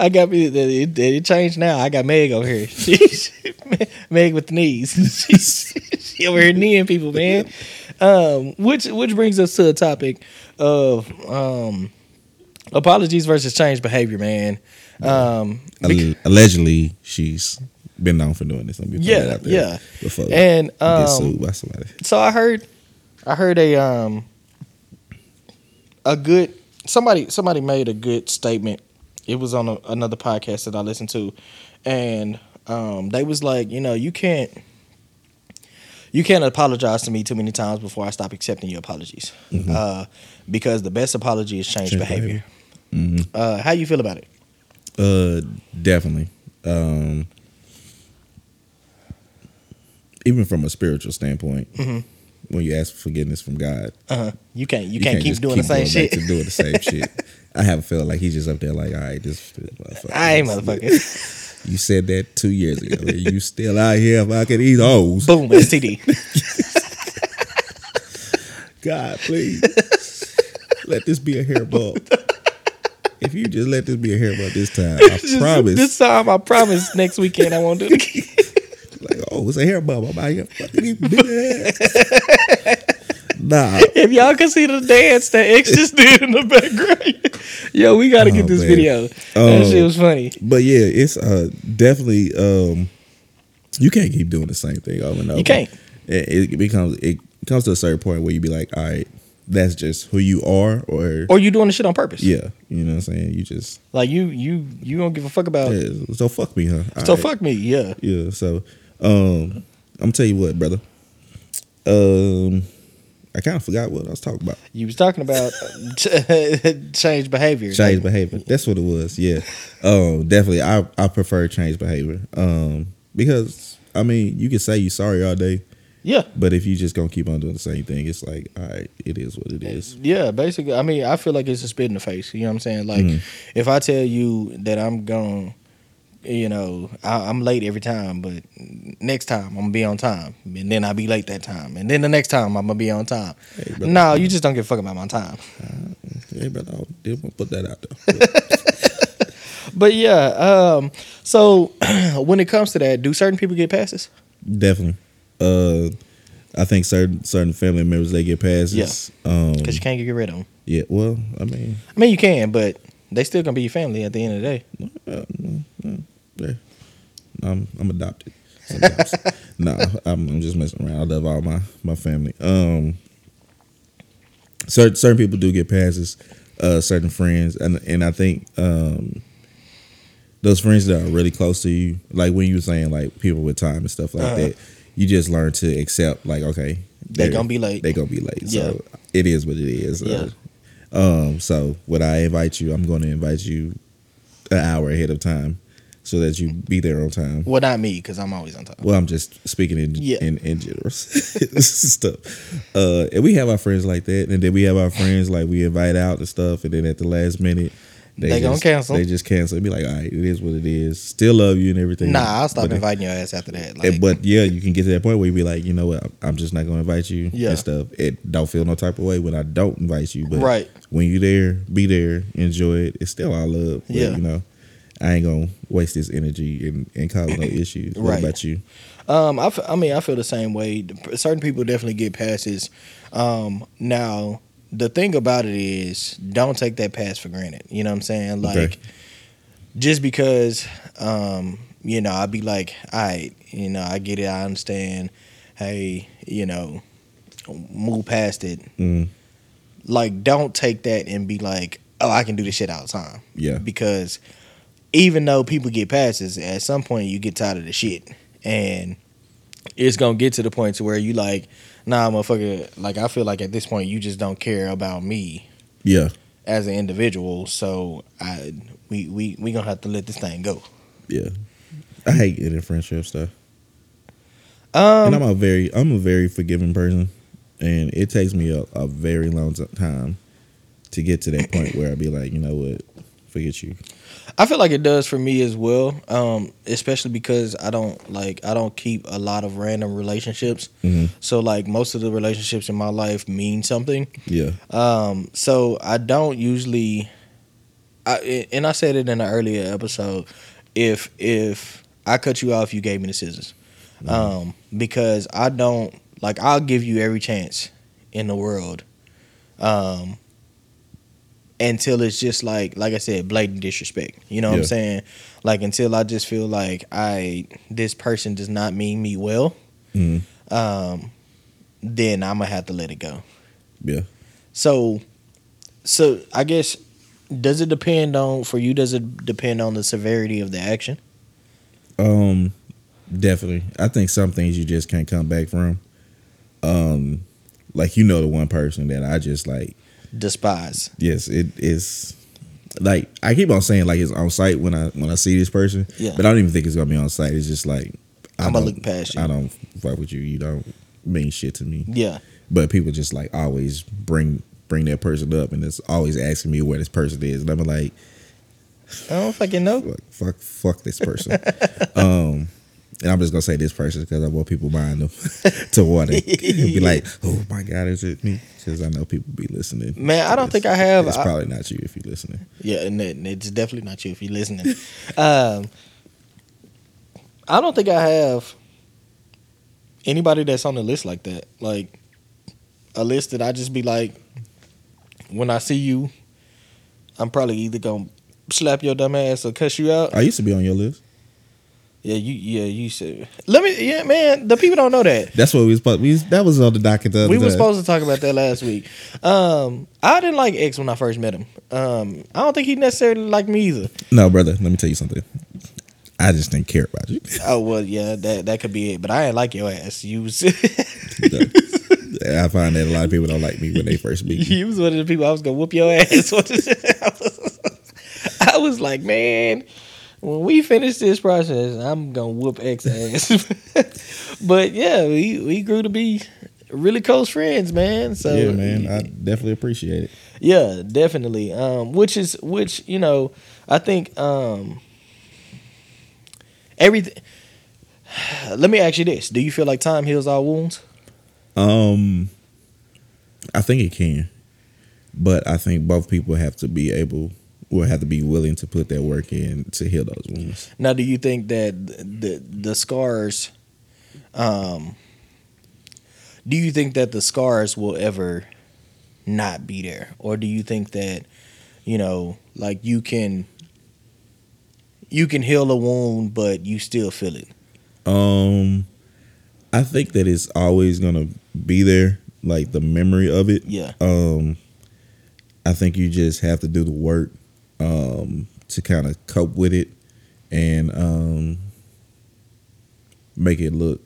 I got me. It, it changed now. I got Meg over here. She, she- Meg with the knees. She, she over here kneeing people, man. Um, which which brings us to the topic of um, apologies versus change behavior, man. Um, Alle- Allegedly, she's been known for doing this. Let me Yeah, that out there yeah. Before and I get um, sued by somebody. so I heard, I heard a um, a good somebody somebody made a good statement. It was on a, another podcast that I listened to, and um, they was like, you know, you can't. You can't apologize to me too many times before I stop accepting your apologies, uh, because the best apology is change, Change behavior. behavior. Uh, how you feel about it? Uh, definitely. Um, even from a spiritual standpoint, Mm-hmm. when you ask for forgiveness from God, Uh-huh. You can't. You, can't, keep just doing the same shit. To doing the same (laughs) shit. I have a feeling like he's just up there, like, all right, this, this motherfucker. I ain't motherfucker. You said that two years ago. you still out here fucking these hoes. Boom, STD. (laughs) God, please. let this be a hair bump. (laughs) If you just let this be a hair bump this time, (laughs) I Just- promise. This time, I promise. Next weekend, I won't do it again. (laughs) like, oh, it's a hair bump. I'm out here fucking these big ass. nah, if y'all can see the dance that X just did in the background, (laughs) yo, we got to Oh, get this man. video. that Oh. shit was funny. but yeah, it's uh definitely um you can't keep doing the same thing over and over. You can't. It, it becomes it comes to a certain point where you be like, all right, that's just who you are, or, Or you doing the shit on purpose. yeah, you know what I'm saying. You just Like you, you, you don't give a fuck about. yeah, so fuck me, huh? All So right. fuck me. Yeah. Yeah, so um I'm tell you what, brother. Um I kind of forgot what I was talking about. You was talking about (laughs) change behavior. Change behavior. That's what it was. Yeah. Um definitely I I prefer change behavior. Um because I mean, you can say you sorry all day, Yeah. but if you just gonna keep on doing the same thing, it's like, all right, it is what it is. Yeah, basically. I mean, I feel like it's a spit in the face. You know what I'm saying? Like, Mhm. if I tell you that I'm going, to, you know, I, I'm late every time, but next time I'm gonna be on time, and then I'll be late that time, and then the next time I'm gonna be on time. Hey, brother. no, you just don't give a fuck about my time. Hey, brother, I didn't want to put that out there. (laughs) But yeah, um, so (clears throat) when it comes to that, do certain people get passes? Definitely. Uh I think certain certain family members they get passes. Um Because you can't get rid of them. yeah, well, I mean, I mean, you can, but they still gonna be your family at the end of the day. Uh, yeah. I'm I'm adopted. Sometimes. (laughs) nah, I'm, I'm just messing around. I love all my my family. Um, certain certain people do get passes. uh, certain friends, and and I think um, those friends that are really close to you, like when you were saying like people with time and stuff like Uh-huh. that, you just learn to accept like okay, They they're- gonna be late. They're gonna be late. Yeah. So it is what it is. Yeah. Uh, um. So when I invite you, I'm going to invite you an hour ahead of time, so that you be there on time. Well, not me, because I'm always on time. Well, I'm just speaking in Yeah. in, in general (laughs) stuff. Uh, and we have our friends like that, and then we have our friends like we invite out and stuff, and then at the last minute They gonna just, cancel. They just cancel. Be like, all right, it is what it is. Still love you and everything. Nah, I'll stop But then- inviting your ass after that. Like, but yeah, you can get to that point where you be like, you know what, I'm just not gonna invite you Yeah. and stuff. It don't feel no type of way when I don't invite you, but right. when you there, be there, enjoy it. It's still all love. But, Yeah. you know, I ain't gonna waste this energy and, and cause no (coughs) issues. What Right. about you? Um, I, f- I mean, I feel the same way. Certain people definitely get passes. Um, now the thing about it is, don't take that pass for granted. You know what I'm saying? Like, Okay. just because, um, you know, I'd be like, all right, you know, I get it, I understand. Hey, you know, move past it. Mm, Like, don't take that and be like, oh, I can do this shit all the time. yeah. because even though people get passes, at some point you get tired of the shit, and it's gonna get to the point to where you like, nah, motherfucker. Like I feel like at this point you just don't care about me Yeah. as an individual. So I we we we gonna have to let this thing go. Yeah. I hate getting friendship stuff. and I'm Um, a very I'm a very forgiving person. And it takes me a, a very long time to get to that point where I'd be like, you know what, forget you. I feel like it does for me as well. Um, especially because I don't like I don't keep a lot of random relationships. hmm So like most of the relationships in my life mean something. Yeah. Um, so I don't usually, I and I said it in an earlier episode. If if I cut you off, you gave me the scissors, um, because I don't like. I'll give you every chance in the world, um, until it's just like like I said, blatant disrespect. You know what I'm saying? Like until I just feel like I this person does not mean me well. hmm Um, then I'm gonna have to let it go. Yeah. So, so I guess does it depend on for you? Does it depend on the severity of the action? Um, definitely. I think some things you just can't come back from. Um, like you know the one person that I just like. Despise. Yes, it is. Like I keep on saying, like it's on sight when I when I see this person. Yeah. But I don't even think it's gonna be on sight. It's just like I I'm gonna look past you. I don't fuck with you. You don't mean shit to me. Yeah, But people just like always bring bring that person up, and it's always asking me where this person is, and I'm like, I don't fucking know. fuck, fuck, fuck this person. (laughs) um, and I'm just gonna say this person because I want people mind them (laughs) to want it. be like, (laughs) oh my god, is it me? Because I know people be listening. Man, I don't It's- think I have. It's I- probably not you if you're listening. Yeah, and it- it's definitely not you if you're listening. (laughs) um, I don't think I have anybody that's on the list like that. Like a list that I just be like, when I see you, I'm probably either gonna slap your dumb ass or cuss you out. I used to be on your list. Yeah, you. Yeah, you said. Let me. Yeah, man. The people don't know that. That's what we was supposed. We was, that was on the docket the other We were supposed to talk about that last week. Um, I didn't like X when I first met him. Um, I don't think he necessarily liked me either. No, brother. Let me tell you something. I just didn't care about you. (laughs) Oh well, yeah, that that could be it. But I ain't like your ass. You was (laughs) I find that a lot of people don't like me when they first meet me. you was one of the people I was gonna whoop your ass. I was, (laughs) I was like, man, when we finish this process, I'm gonna whoop X ass. (laughs) but yeah, we we grew to be really close friends, man. So yeah, man. I definitely appreciate it. Yeah, definitely. Um, which is which you know, I think um, everything. (sighs) Let me ask you this: Do you feel like time heals all wounds? Um, I think it can, but I think both people have to be able, will have to be willing to put that work in to heal those wounds. Now, do you think that the the scars, um, do you think that the scars will ever not be there, or do you think that you know, like you can you can heal a wound, but you still feel it? Um, I think that it's always gonna be there, like the memory of it. Yeah. Um, I think you just have to do the work um, to kind of cope with it and um, make it look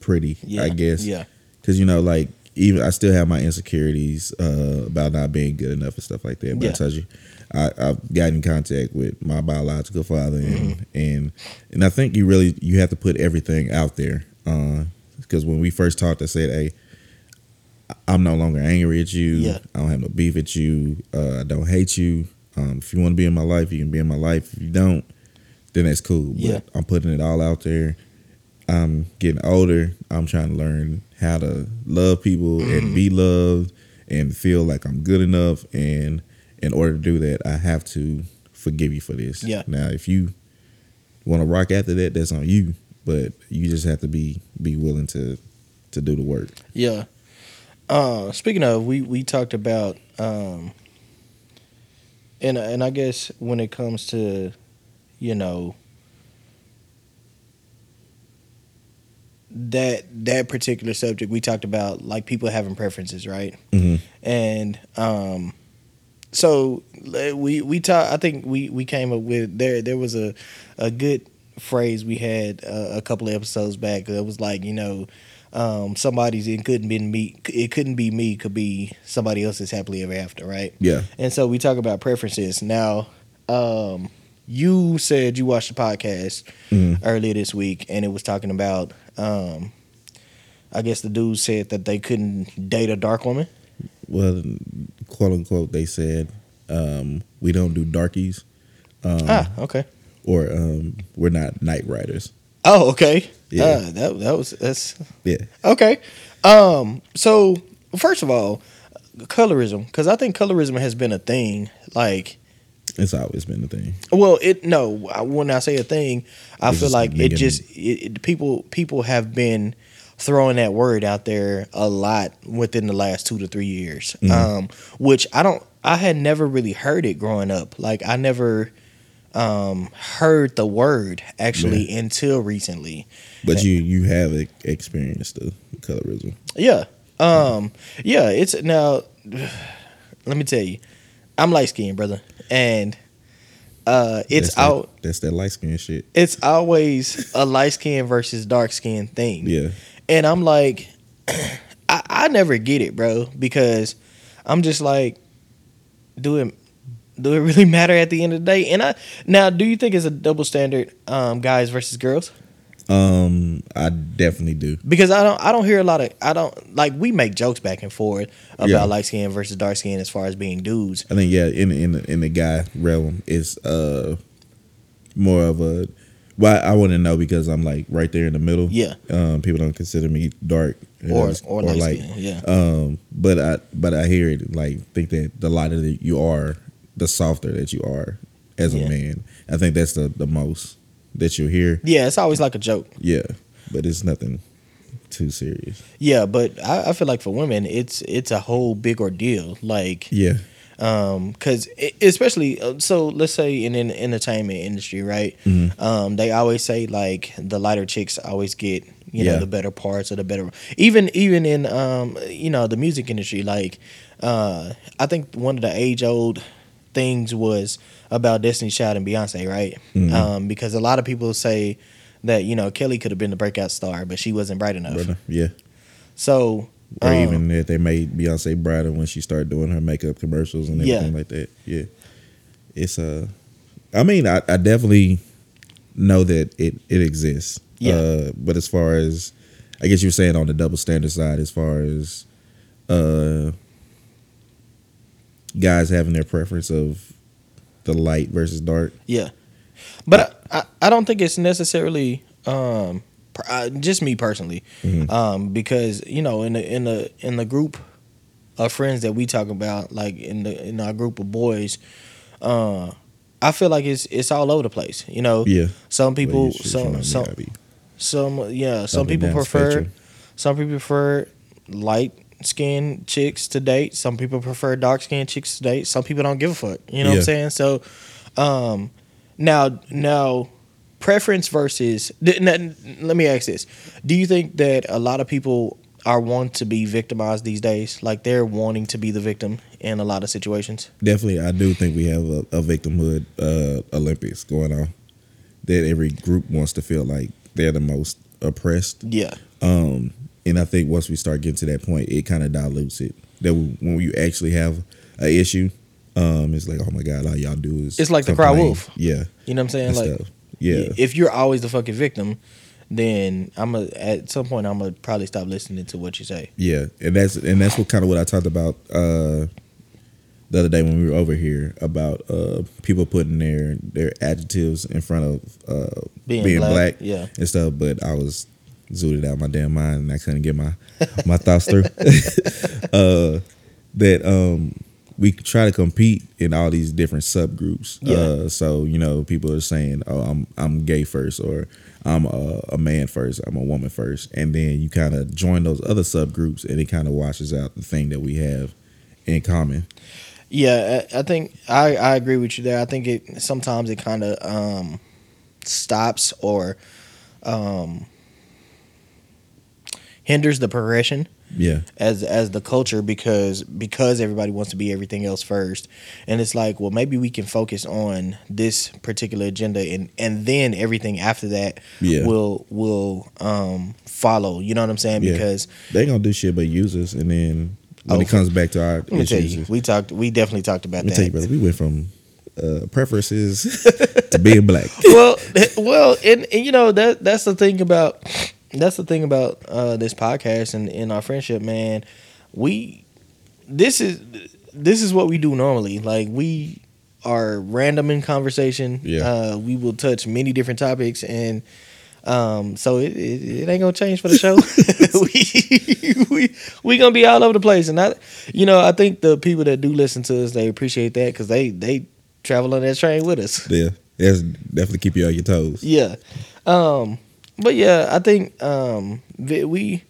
pretty. Yeah. I guess. Yeah. Because you know, like even I still have my insecurities uh, about not being good enough and stuff like that. But Yeah. I told you, I, I've gotten in contact with my biological father, and Mm-hmm. and and I think you really you have to put everything out there. Because when we first talked, I said, "Hey, I'm no longer angry at you. Yeah. I don't have no beef at you. Uh, I don't hate you. Um, if you want to be in my life, you can be in my life. If you don't, then that's cool. But Yeah. I'm putting it all out there. I'm getting older. I'm trying to learn how to love people Mm-hmm. and be loved and feel like I'm good enough. And in order to do that, I have to forgive you for this. Yeah. Now, if you want to rock after that, that's on you. But you just have to be be willing to to do the work. Yeah. Uh, speaking of, we we talked about, um, and and I guess when it comes to, you know, that that particular subject, we talked about like people having preferences, right? Mm-hmm. And um, so we we talk. I think we we came up with there. There was a a good phrase we had uh, a couple of episodes back. That was like you know. Um, somebody's it couldn't be me. It couldn't be me. Could be somebody else's happily ever after, right? Yeah. And so we talk about preferences. Now, um, you said you watched the podcast Mhm. earlier this week, and it was talking about. Um, I guess the dude said that they couldn't date a dark woman. well, quote unquote, they said um, we don't do darkies, um, ah, okay. or um, we're not night riders. Oh, okay. Yeah. Uh, that that was that's Yeah, okay. Um, so first of all, colorism, because I think colorism has been a thing. Like, it's always been a thing. well, it no. When I say a thing, I It's feel like it just it, it, people people have been throwing that word out there a lot within the last two to three years. Mhm. Um, which I don't. I had never really heard it growing up. Like I never um heard the word actually until recently. But you you have experienced the colorism. Yeah. Um. Yeah. It's now. Let me tell you, I'm light skinned, brother, and uh, it's That's that- out. That's that light skin shit. It's always a light skin versus dark skin thing. Yeah, And I'm like, (clears throat) I, I never get it, bro, because I'm just like, do it, do it (laughs) really matter at the end of the day? And I now, do you think it's a double standard, um, guys versus girls? Um, I definitely do. because I don't I don't hear a lot of I don't like we make jokes back and forth about Yeah. light skin versus dark skin as far as being dudes. I think yeah, in in the, in the guy realm, it's uh more of a. Well, I wouldn't know because I'm like right there in the middle. Yeah. Um, people don't consider me dark Or uh, or, light, skin. Yeah. Um, but I but I hear it like think that the lighter that you are, the softer that you are as Yeah. a man. I think that's the the most that you hear. Yeah, it's always like a joke. Yeah, but it's nothing too serious. Yeah, but I, I feel like for women it's it's a whole big ordeal. Like Yeah, um because especially uh, so let's say in the entertainment industry right Mhm. um they always say like the lighter chicks always get you know Yeah. the better parts or the better even even in um you know the music industry like uh i think one of the age old things was about destiny child and beyonce right Mhm. um because a lot of people say that you know kelly could have been the breakout star but she wasn't bright enough brother. Yeah, so or um, even that they made Beyonce brighter when she started doing her makeup commercials and Yeah. everything like that. Yeah, it's uh, I mean, I, I definitely know that it it exists. Yeah. Uh, but as far as I guess you were saying on the double standard side, as far as uh, guys having their preference of the light versus dark. Yeah, but I, I, I don't think it's necessarily um uh, just me personally, Mhm. um because you know in the in the in the group of friends that we talk about, like in the in our group of boys, uh, I feel like it's it's all over the place. You know, Yeah, some people you should- you know, some some some yeah some people prefer some people prefer light skinned chicks to date. Some people prefer dark skin chicks to date. Some people don't give a fuck. You know what I'm saying? So, um, now now preference versus. Let me ask this: Do you think that a lot of people are want to be victimized these days. Like they're wanting to be the victim in a lot of situations. Definitely, I do think we have a, a victimhood uh, Olympics going on. That every group wants to feel like they're the most oppressed. Yeah. Um, and I think once we start getting to that point, it kind of dilutes it. That when you actually have an issue, um, it's like, oh my god, all y'all do is It's like the cry wolf. Yeah, You know what I'm saying? Like stuff. Yeah, if you're always the fucking victim, then I'm a, at some point I'm gonna probably stop listening to what you say. Yeah, and that's and that's what kind of what I talked about uh, the other day when we were over here about uh, people putting their their adjectives in front of uh, Being being, black, black, yeah. and stuff. But I was zooted out my damn mind and I couldn't get my my thoughts through. (laughs) uh, that um, we try to compete in all these different subgroups. Yeah. Uh, so you know, people are saying, "Oh, I'm I'm gay first, or I'm a, a man first, I'm a woman first, and then you kind of join those other subgroups, and it kind of washes out the thing that we have in common. Yeah, I I think I, I agree with you there. I think it sometimes it kind of um, stops or um, hinders the progression Yeah, as as the culture because because everybody wants to be everything else first, and it's like well maybe we can focus on this particular agenda and and then everything after that Yeah. will will um, follow. You know what I'm saying? Yeah. Because they gonna do shit but use us, and then when Oh, it comes back to our let me tell you, we talked we definitely talked about me that. you, brother, we went from uh, preferences (laughs) to being black. well, (laughs) well, and, and you know that that's the thing about that's the thing about uh, this podcast and in our friendship, man. We this is this is what we do normally. Like we are random in conversation. Yeah. Uh, we will touch many different topics and. Um, so it, it, it ain't gonna change for the show. (laughs) (laughs) we, we we gonna be all over the place, and I, you know, I think the people that do listen to us, they appreciate that because they they travel on that train with us. Yeah, that's definitely keep you on your toes. Yeah. Um, but yeah, I think um, we,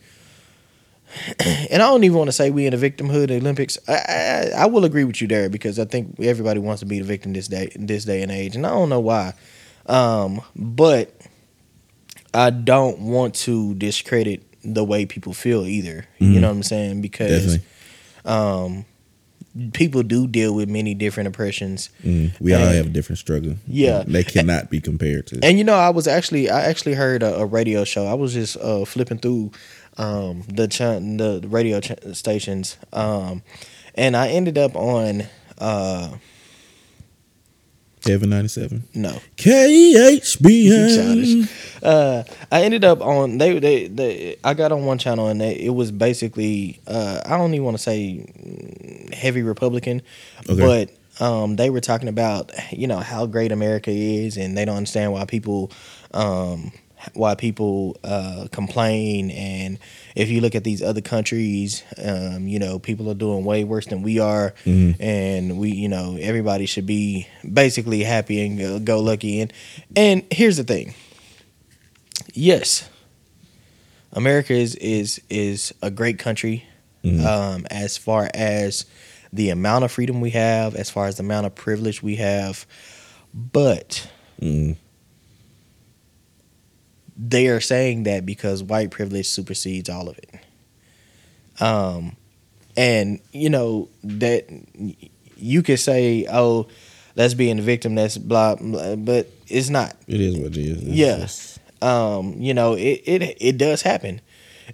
(clears throat) and I don't even want to say we in the victimhood Olympics. I, I I will agree with you there because I think everybody wants to be the victim this day this day and age, and I don't know why. Um, but I don't want to discredit the way people feel either. You Mhm. know what I'm saying? Because Definitely, um, people do deal with many different oppressions. mm, we all have a different struggle. Yeah. they cannot be compared to. And you know, I was actually I actually heard a, a radio show. I was just uh, flipping through um, the ch- the radio ch- stations, um, and I ended up on uh, Ninety seven. no, (laughs) You KHBN. childish. uh, I ended up on they they, they I got on one channel and they, it was basically uh, I don't even want to say heavy Republican, Okay. but um, they were talking about you know how great America is and they don't understand why people um, why people uh, complain. And if you look at these other countries um, you know people are doing way worse than we are. Mhm. and we you know everybody should be basically happy and go, go lucky. And and here's the thing. Yes america is is is a great country Mhm. um as far as the amount of freedom we have as far as the amount of privilege we have. But Mm, they are saying that because white privilege supersedes all of it. Um, and you know that you could say, "Oh, that's being the victim." That's blah, blah but it's not. it is what it is. Yes. Yeah. Um, you know, it it it does happen,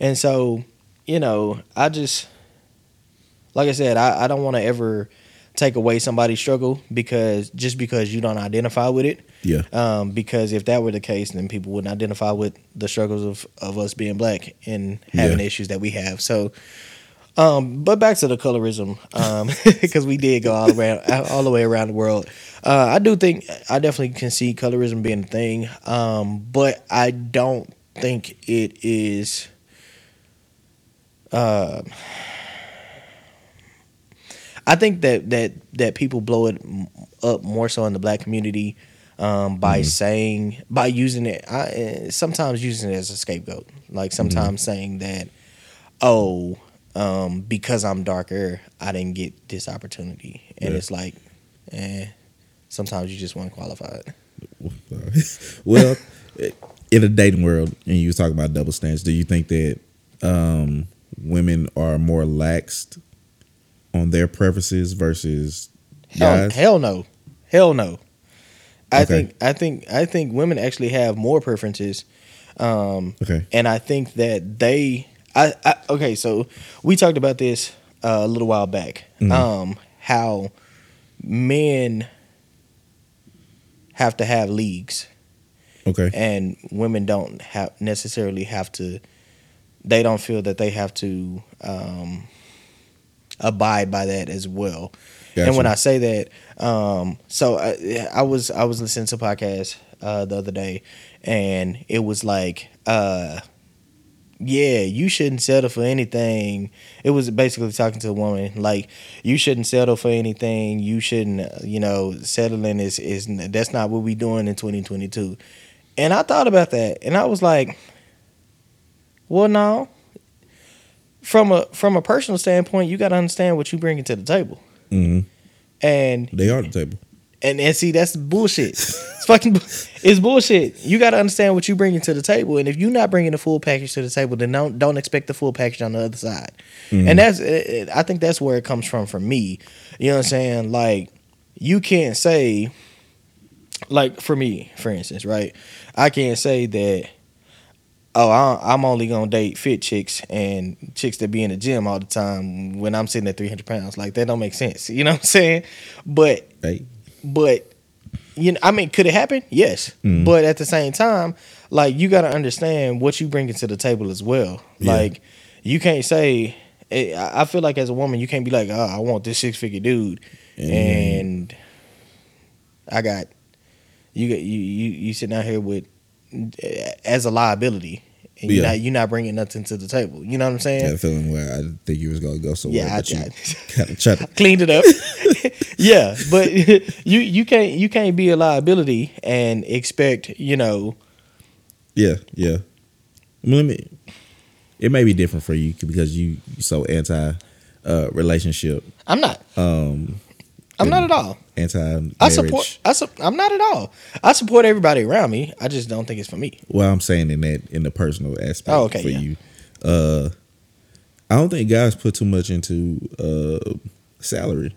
and so you know, I just like I said, I, I don't want to ever take away somebody's struggle because just because you don't identify with it. Yeah. Um, because if that were the case, then people wouldn't identify with the struggles of, of us being black and having Yeah. issues that we have. So, um, but back to the colorism, (laughs) because we did go all around, all the way around the world. Uh, I do think I definitely can see colorism being a thing, um, but I don't think it is. Uh, I think that that that people blow it up more so in the black community um, by saying by using it. I, eh, sometimes using it as a scapegoat, like sometimes saying that, oh, um, because I'm darker, I didn't get this opportunity, and Yeah. it's like, eh. Sometimes you just want qualified. (laughs) well, in a dating world, and you was talking about double standards, do you think that um, women are more laxed on their preferences versus Hell, guys? hell no, hell no. I Okay. think I think I think women actually have more preferences, um, Okay. and I think that they. I, I okay, so we talked about this uh, a little while back. Mhm. Um, how men have to have leagues, Okay. and women don't have necessarily have to. They don't feel that they have to um, abide by that as well. Gotcha. And when I say that, um, so I, I was I was listening to a podcast uh, the other day, and it was like, uh, yeah, you shouldn't settle for anything. It was basically talking to a woman like, you shouldn't settle for anything. You shouldn't, uh, you know, settling is is that's not what we doing in 2022. And I thought about that, and I was like, well, no. From a from a personal standpoint, you got to understand what you bringing to the table. Hmm And They are the table. and and see that's bullshit. It's fucking it's bullshit. You got to understand what you bringing to the table, and if you're not bringing the full package to the table, then don't don't expect the full package on the other side. And that's I think that's where it comes from for me. You know what I'm saying? Like you can't say like for me, for instance, right? I can't say that. Oh, I- I'm only gonna date fit chicks and chicks that be in the gym all the time when I'm sitting at 300 pounds. Like that don't make sense. You know what I'm saying? But Hey. but you know, I mean, could it happen? Yes. Mhm. But at the same time, like you got to understand what you bring to the table as well. Yeah. Like you can't say. eh, I feel like as a woman, you can't be like, "Oh, I want this six figure dude," And- and I got you. Got you. You you sitting out here with as a liability, and you're Yeah. not you're not bringing nothing to the table. You know what I'm saying? Feeling where I think you was gonna go somewhere, Yeah, I- but you (laughs) I- tried to. (laughs) cleaned it up. (laughs) yeah, but you you can't you can't be a liability and expect you know Yeah, yeah. I mean, let me. It may be different for you because you you so anti uh, relationship, I'm not um, I'm not at all. anti I support I su- I'm not at all. I support everybody around me. I just don't think it's for me. Well, I'm saying in that in the personal aspect Oh, okay, for yeah. you. Uh, I don't think guys put too much into uh, salary.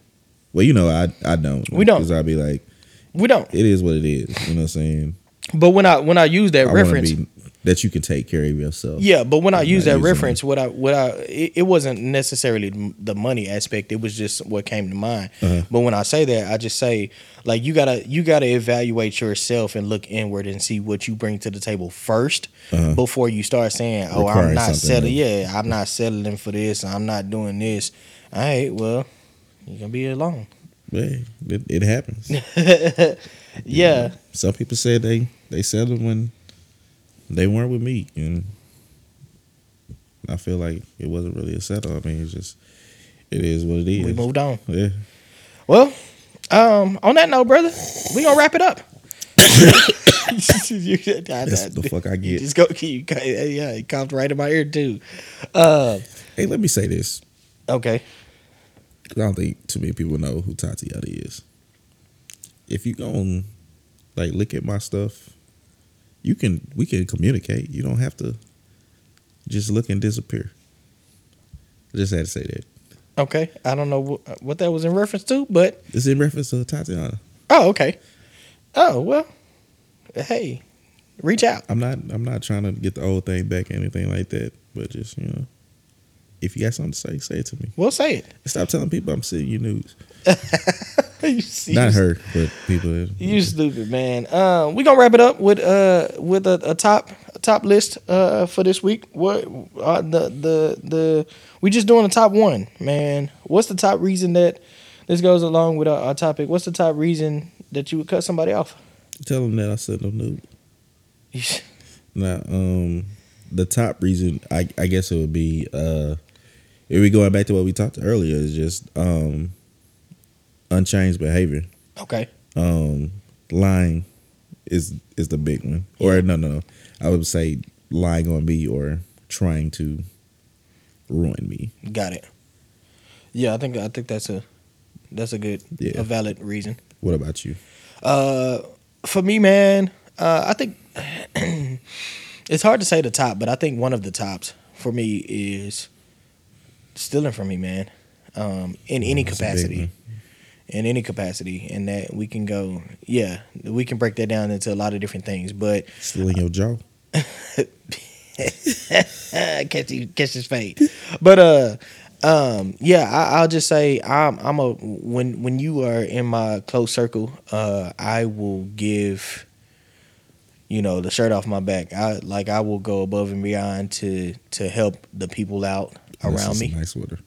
Well, you know, I I don't. We don't. because I'd be like, We don't. it is what it is. You know what I'm saying? But when I when I use that I reference, be that you can take care of yourself. yeah. But when I use that reference, what I what I it, it wasn't necessarily the money aspect. It was just what came to mind. Uh-huh. But when I say that, I just say like you gotta you gotta evaluate yourself and look inward and see what you bring to the table 1st Uh-huh. before you start saying, "Oh, Requiring I'm not settling. Yeah, I'm not settling for this. I'm not doing this." All right, well, you're gonna be alone. Hey, it, it happens. (laughs) yeah, Some people say they they settled when they weren't with me, and I feel like it wasn't really a settle. I mean, it's just it is what it is. we moved on. Yeah. Well, um, on that note, brother, we gonna wrap it up. You- (laughs) That's the fuck I get. just go. (laughs) You, yeah, it comes right in my ear too. Uh, Hey, let me say this. Okay. I don't think too many people know who Tatiana is. If you go like look at my stuff, you can we can communicate. You don't have to just look and disappear. I just had to say that. Okay. I don't know what, what that was in reference to, but It's in reference to Tatiana. oh, okay. Oh well. Hey, reach out. I'm not I'm not trying to get the old thing back or anything like that, but just you know, if you got something to say, say it to me. We'll say it. Stop telling people I'm sending you news. (laughs) you, see- Not her, but people. You stupid man. Uh, we gonna wrap it up with uh with a, a top a top list uh for this week. What uh, the the the we just doing a top one, man. What's the top reason that this goes along with our, our topic? What's the top reason that you would cut somebody off? Tell them that I said no nude. (laughs) Now, um, the top reason I, I guess it would be uh, if we going back to what we talked earlier is just um, unchanged behavior. okay. Um, lying is is the big one, or no, no, no. I would say lying on me or trying to ruin me. Got it. Yeah, I think I think that's a that's a good Yeah. a valid reason. What about you? Uh, for me, man, uh, I think (clears throat) it's hard to say the top, but I think one of the tops for me is stealing from me, man. Um, in any That's capacity. In any capacity. And that we can go yeah, we can break that down into a lot of different things. But Still in your jaw. (laughs) catch you, catch his fade. But uh, um, yeah, I, I'll just say I'm I'm a when when you are in my close circle, uh, I will give, you know, the shirt off my back. I like I will go above and beyond to to help the people out around me. Nice her.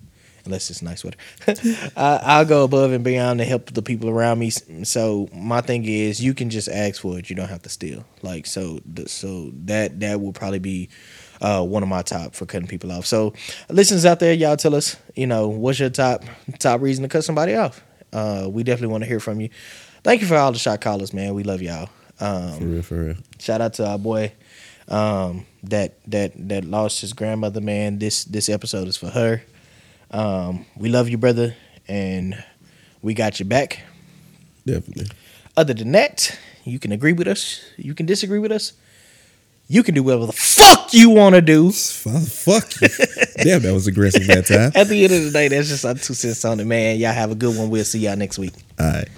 Unless it's nice weather, (laughs) I, I'll go above and beyond to help the people around me. So my thing is, you can just ask for it. You don't have to steal. Like so, the- so that that will probably be uh, one of my top for cutting people off. So, listeners out there, y'all tell us, you know, what's your top top reason to cut somebody off? Uh, we definitely want to hear from you. Thank you for all the shot callers, man. We love y'all. Um, For real, for real. shout out to our boy um, that that that lost his grandmother. Man, this this episode is for her. Um, we love you, brother, and we got you back. Definitely. Other than that, you can agree with us. You can disagree with us. You can do whatever the fuck you want to do. Fuck fuck you. (laughs) Damn, that was aggressive that time. At the end of the day, that's just our two cents on it, man. Y'all have a good one. We'll see y'all next week. All right.